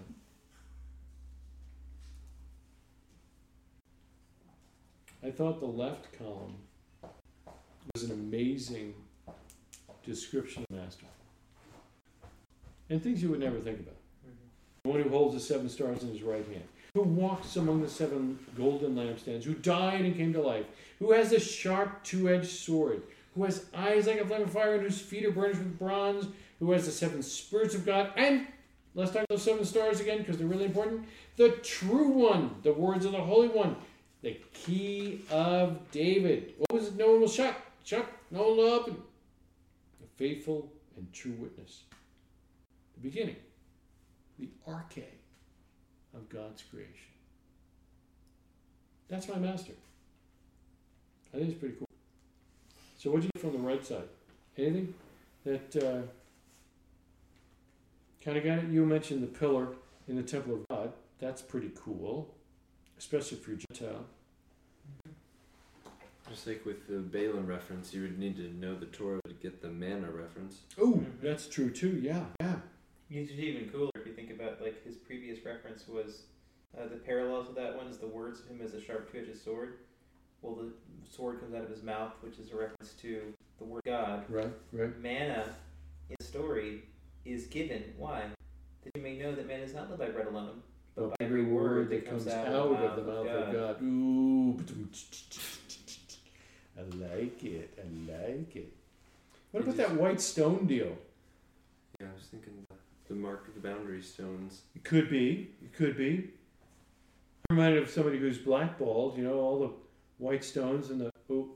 I thought the left column was an amazing description of master, and things you would never think about Mhm. the one who holds the seven stars in his right hand, who walks among the seven golden lampstands, who died and came to life, who has a sharp two edged sword, who has eyes like a flame of fire, and whose feet are burnished with bronze, who has the seven spirits of God, and let's talk about those seven stars again because they're really important. The true one, the words of the Holy One, the key of David. What was it? No one will shut, shut, no one will open. The faithful and true witness. The beginning the arche of God's creation. That's my master. I think it's pretty cool. So, what do you get from the right side? Anything that uh, kind of got it? You mentioned the pillar in the temple of God. That's pretty cool, especially for Gentile. Just like with the Balaam reference, you would need to know the Torah to get the manna reference. Oh, that's true too. Yeah, yeah. It's even cooler if you think about like his previous reference was uh, the parallels with that one is the words of him as a sharp two-edged sword. Well, the sword comes out of his mouth, which is a reference to the word God. Right, right. Manna in the story is given. Why? That you may know that man is not lived by bread alone, but by every word that comes out, out of the mouth of God. Ooh. I like it. I like it. What about that white stone deal? Yeah, I was thinking the mark of the boundary stones. It could be. It could be. I'm reminded of somebody who's blackballed. You know, all the white stones and the oh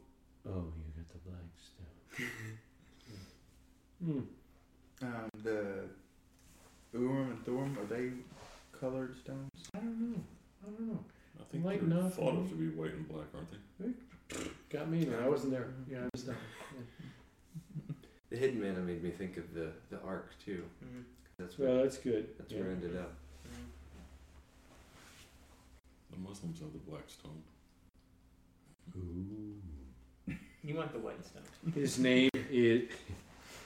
oh you got the black stone. *laughs* Hmm. Um, the Urim and Thummim are they colored stones? I don't know. I don't know. I think Lighten they're up, thought of to be white and black, aren't they? Got me there. I wasn't there. Yeah, I was there. The hidden manna made me think of the the ark too. Mhm. That's where Well, that's good. that's Yeah. where it ended up. The Muslims have the black stone. Ooh. You want the white stone. His name is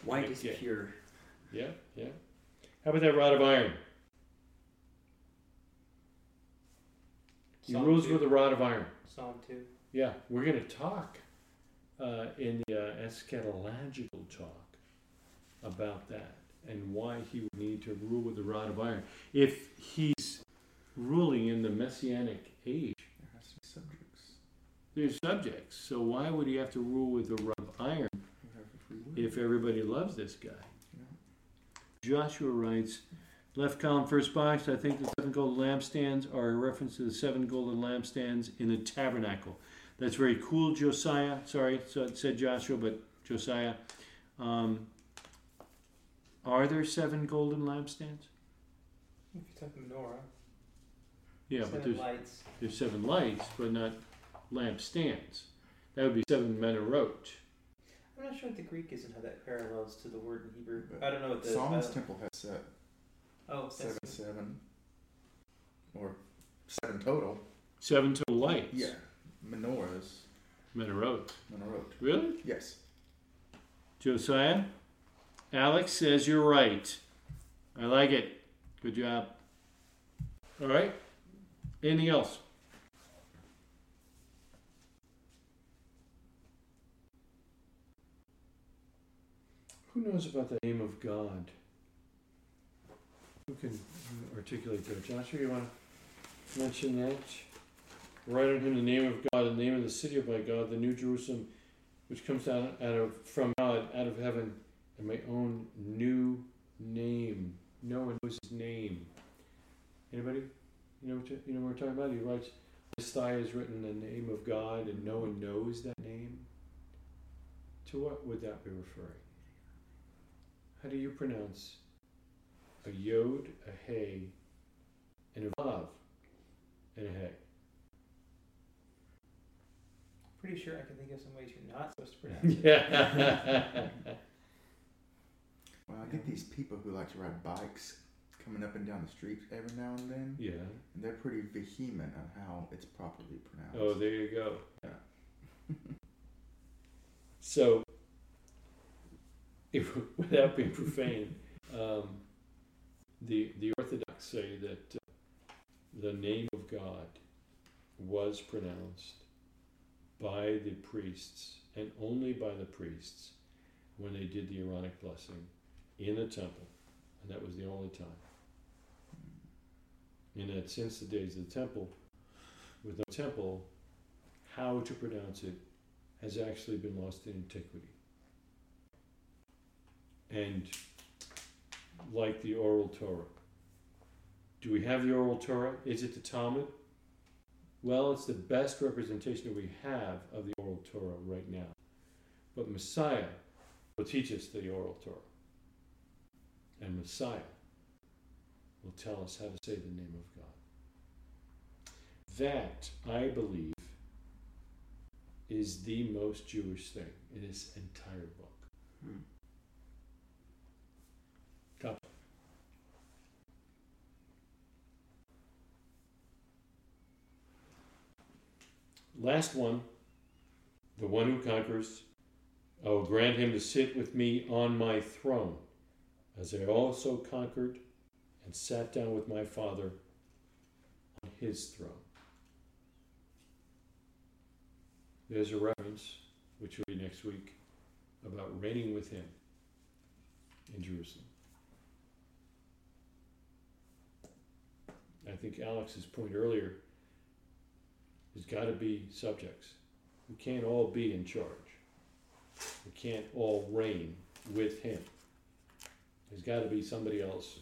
White is Yeah. pure. yeah yeah. How about that rod of iron? He Psalm rules two. with a rod of iron. Psalm two. Yeah, we're going to talk uh, in the uh, eschatological talk about that and why he would need to rule with a rod of iron. If he's ruling in the messianic age, There has to be subjects. there's subjects. So why would he have to rule with a rod of iron if everybody loves this guy? Yeah. Joshua writes, left column, first box, I think the seven golden lampstands are a reference to the seven golden lampstands in the tabernacle. That's very cool, Josiah. Sorry, so it said Joshua, but Josiah. Um, are there seven golden lampstands? If you talk menorah. Yeah, seven but there's, lights. there's seven lights, but not lampstands. That would be seven menorot. I'm not sure what the Greek is and how that parallels to the word in Hebrew. But I don't know what the. Solomon's uh, temple has set oh, that's seven, seven, or seven total. Seven total lights. Yeah, menorahs, Menorot. menorot. Really? Yes. Josiah? Alex says you're right. I like it. Good job. All right. Anything else? Who knows about the name of God? Who can articulate that? Joshua, you want to mention that? Write on him the name of God, the name of the city of my God, the New Jerusalem, which comes down out of from God, out of heaven, and my own new name. No one knows his name. Anybody? You know what you, you know what we're talking about? He writes, "This thigh is written the name of God, and no one knows that name." To what would that be referring? How do you pronounce a yod, a hey, and a vav, and a hey? Pretty sure I can think of some ways you're not supposed to *laughs* pronounce it. Yeah. *laughs* Well, I get these people who like to ride bikes coming up and down the street every now and then, yeah. and they're pretty vehement on how it's properly pronounced. Oh, there you go. Yeah. *laughs* So, if, *laughs* without being profane, um, the the Orthodox say that uh, the name of God was pronounced by the priests and only by the priests when they did the Aaronic blessing in the temple, and that was the only time. And that since the days of the temple, with no temple, how to pronounce it has actually been lost in antiquity. And like the oral Torah. Do we have the oral Torah? Is it the Talmud? Well, it's the best representation that we have of the oral Torah right now. But Messiah will teach us the oral Torah. And Messiah will tell us how to say the name of God. That, I believe, is the most Jewish thing in this entire book. Hmm. Top. Last one, the one who conquers, I will grant him to sit with me on my throne, as I also conquered and sat down with my Father on his throne. There's a reference, which will be next week, about reigning with him in Jerusalem. I think Alex's point earlier has got to be subjects. We can't all be in charge. We can't all reign with him. There's got to be somebody else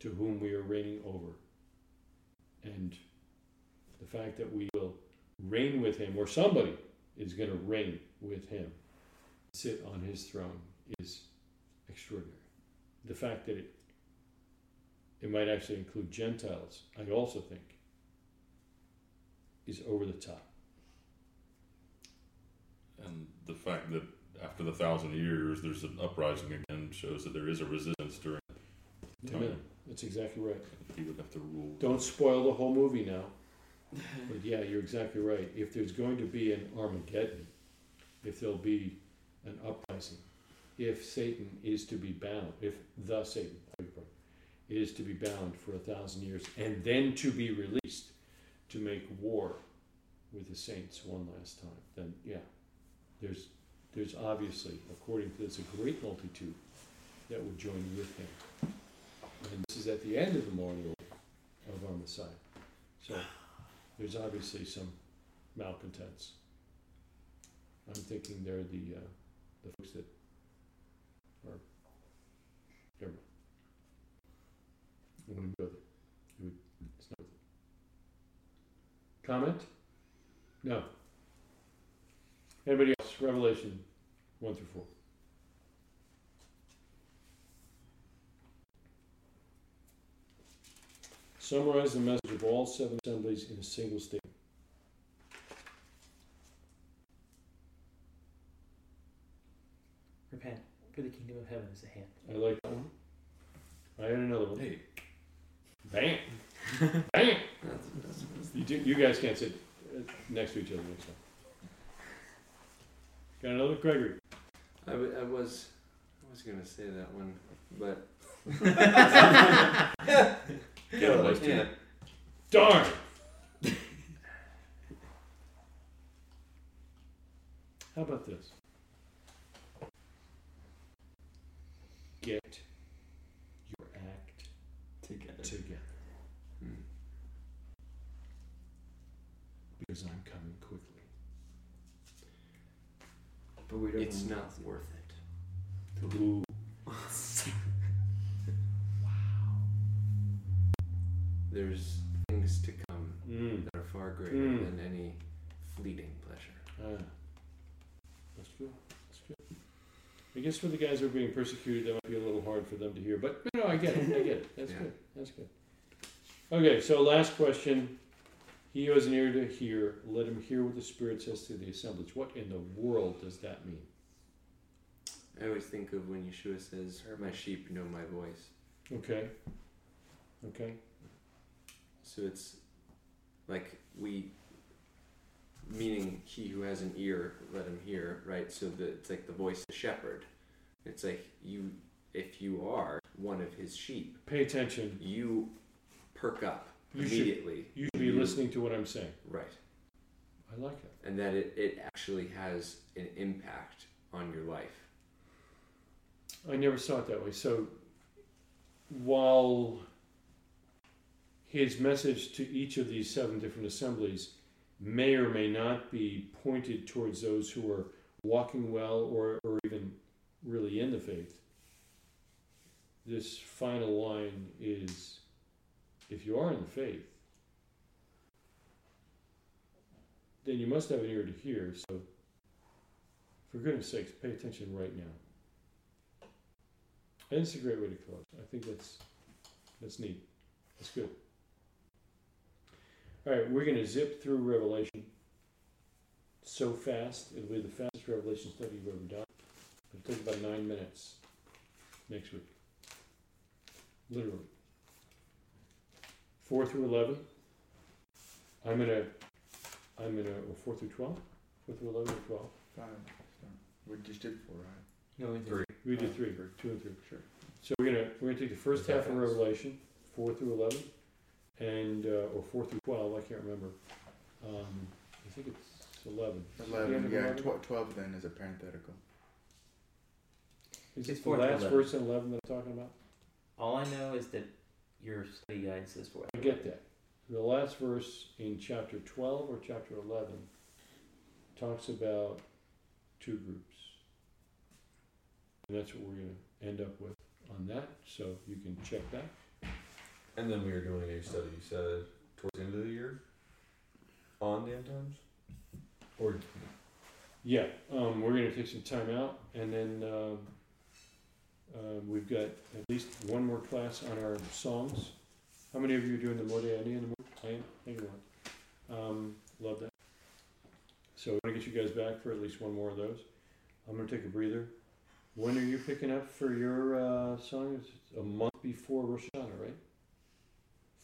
to whom we are reigning over. And the fact that we will reign with him, or somebody is going to reign with him, sit on his throne, is extraordinary. The fact that it it might actually include Gentiles, I also think, is over the top. And the fact that after the thousand years there's an uprising again shows that there is a resistance during Amen. That's exactly right. he would have to rule. Don't spoil the whole movie now. But yeah, you're exactly right. If there's going to be an Armageddon, if there'll be an uprising, if Satan is to be bound, if the Satan I beg your pardon, is to be bound for a thousand years and then to be released to make war with the saints one last time, then yeah, there's there's obviously, according to this, a great multitude that will join with him. And this is at the end of the millennial of our Messiah. So there's obviously some malcontents. I'm thinking they're the uh, the folks that are never mind. I wouldn't go there. It would, it's not. Comment? No. Anybody? Revelation one through four. Summarize the message of all seven assemblies in a single statement. Repent, for the kingdom of heaven is at hand. I like that one. I had another one. Hey, Bam! *laughs* Bam! You, do, you guys can't sit uh, next to each other next time. Got another Gregory. I, w- I was I was gonna say that one, but *laughs* Yeah, like, yeah. Darn! How about this? Get your act together. together Hmm. because I'm coming quickly. But we don't. It's not worth it. Ooh. *laughs* There's things to come Mm. that are far greater Mm. than any fleeting pleasure. Ah, that's good. That's good. I guess for the guys who are being persecuted, that might be a little hard for them to hear, but no, I get it. I get it. That's Yeah. good. That's good. Okay, so last question. He who has an ear to hear, let him hear what the Spirit says to the assemblage. What in the world does that mean? I always think of when Yeshua says, "Hear "My sheep know my voice." Okay. Okay. So it's like we, meaning he who has an ear, let him hear, right? So that it's like the voice of the shepherd. It's like you, if you are one of his sheep, Pay attention. you perk up You should- immediately. You should be listening to what I'm saying. Right. I like it. And that it, it actually has an impact on your life. I never saw it that way. So while his message to each of these seven different assemblies may or may not be pointed towards those who are walking well or, or even really in the faith, this final line is if you are in the faith, then you must have an ear to hear. So, for goodness sakes, pay attention right now. And it's a great way to close. I think that's that's neat. That's good. All right, we're going to zip through Revelation so fast. It'll be the fastest Revelation study you've ever done. It'll take about nine minutes next week. Literally. Four through eleven. I'm gonna. I'm gonna. Or four through twelve. Four through eleven or twelve. Five. fine. We just did four, right? No, we didn't. Three. We did three, two and three. Sure. So we're gonna we're gonna take the first half of Revelation, four through eleven, and uh, or four through twelve. I can't remember. Um, I think it's eleven. Is it the end Eleven. of Yeah. 11? Tw- Twelve then is a parenthetical. Is It's it the four through last 11. verse in eleven that I'm talking about? All I know is that your study guide says four. I get that. The last verse in chapter twelve or chapter eleven talks about two groups, and that's what we're gonna end up with on that. So you can check that. And then we are doing a study, you said, towards the end of the year on the end times? Or Yeah, um, we're gonna take some time out, and then, um, we've got at least one more class on our songs. How many of you are doing the Modeh Ani in the morning? I am, thank you, Lauren. Um, love that. So I wanna get you guys back for at least one more of those. I'm gonna take a breather. When are you picking up for your, uh, song? It's a month before Rosh Hashanah, right?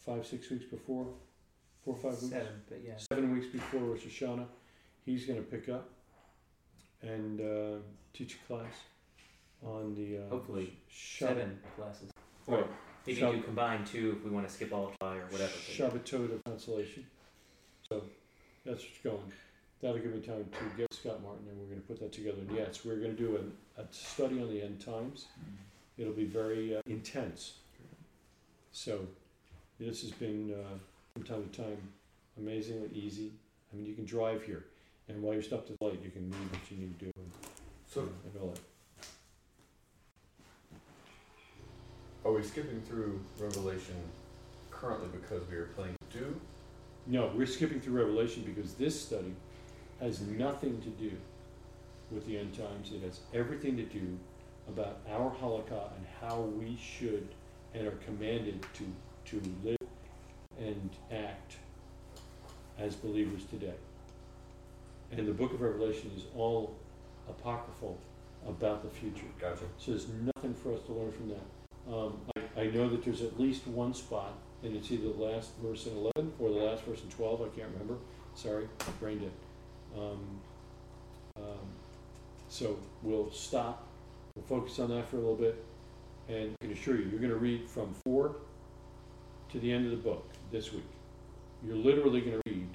Five, six weeks before? Four, or five weeks? Seven, but yeah. seven weeks before Rosh Hashanah, he's going to pick up and uh, teach a class on the uh, Hopefully, Sh- Seven classes. Right. Maybe Shab- do combine two if we want to skip all July or whatever. but- Shabbatot of consolation. So that's what's going. That'll give me time to get Scott Martin, and we're going to put that together. And yes, we're going to do a, a study on the end times. It'll be very uh, intense. So this has been uh, from time to time amazingly easy. I mean, you can drive here, and while you're stopped at the light, you can read what you need to do and, so and all that. Are we skipping through Revelation currently because we are playing do? No, we're skipping through Revelation because this study has nothing to do with the end times. It has everything to do about our halakha and how we should and are commanded to, to live and act as believers today. And the book of Revelation is all apocryphal about the future. Gotcha. So there's nothing for us to learn from that. Um, I, I know that there's at least one spot, and it's either the last verse in 11 or the last verse in 12. I can't remember. Sorry, brain dead. Um, um, so we'll stop. We'll focus on that for a little bit, and I can assure you, you're going to read from four to the end of the book this week. You're literally going to read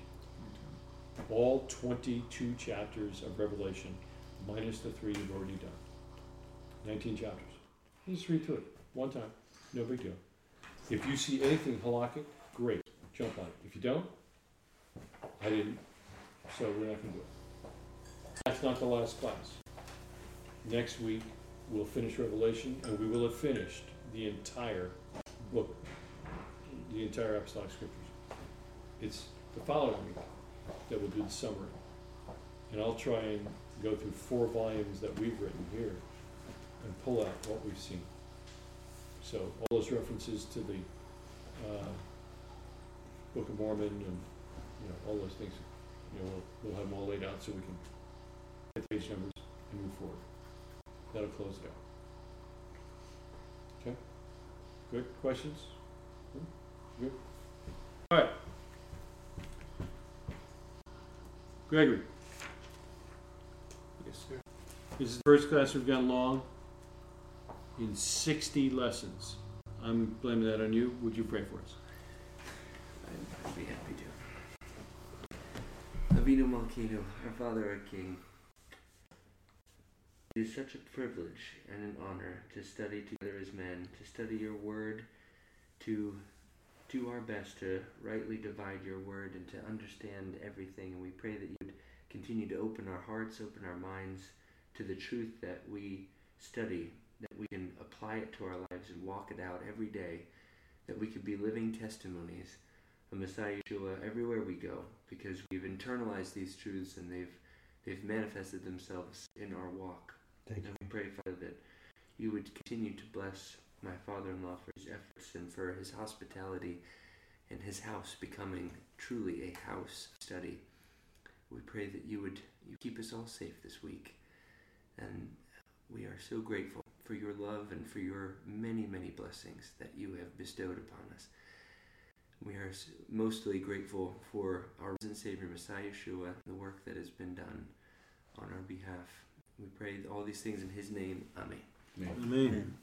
all 22 chapters of Revelation, minus the three you've already done. 19 chapters. Just read through it one time, no big deal. If you see anything halakhic, great, jump on it. If you don't, I didn't, so we're not gonna do it. That's not the last class. Next week, we'll finish Revelation, and we will have finished the entire book, the entire apostolic scriptures. It's the following week that we'll do the summary. And I'll try and go through four volumes that we've written here and pull out what we've seen. So all those references to the uh, Book of Mormon and, you know, all those things, you know, we'll, we'll have them all laid out so we can get page numbers and move forward. That'll close it out. Okay? Good? Questions? Good? Good? All right. Gregory, Yes, sir. this is the first class we've gone long in 60 lessons. I'm blaming that on you. Would you pray for us? I'd, be happy to. Avinu Malkeinu, our Father, our King. It is such a privilege and an honor to study together as men, to study your word, to do our best to rightly divide your word and to understand everything. And we pray that you would continue to open our hearts, open our minds to the truth that we study, that we can apply it to our lives and walk it out every day, that we could be living testimonies of Messiah Yeshua everywhere we go, because we've internalized these truths and they've they've manifested themselves in our walk. Thank and we pray, Father, that you would continue to bless my father-in-law for his efforts and for his hospitality and his house becoming truly a house study. We pray that you would you keep us all safe this week. And we are so grateful for your love and for your many, many blessings that you have bestowed upon us. We are mostly grateful for our risen Savior Messiah Yeshua, the work that has been done on our behalf. We pray all these things in His name. Amen. Man. Amen.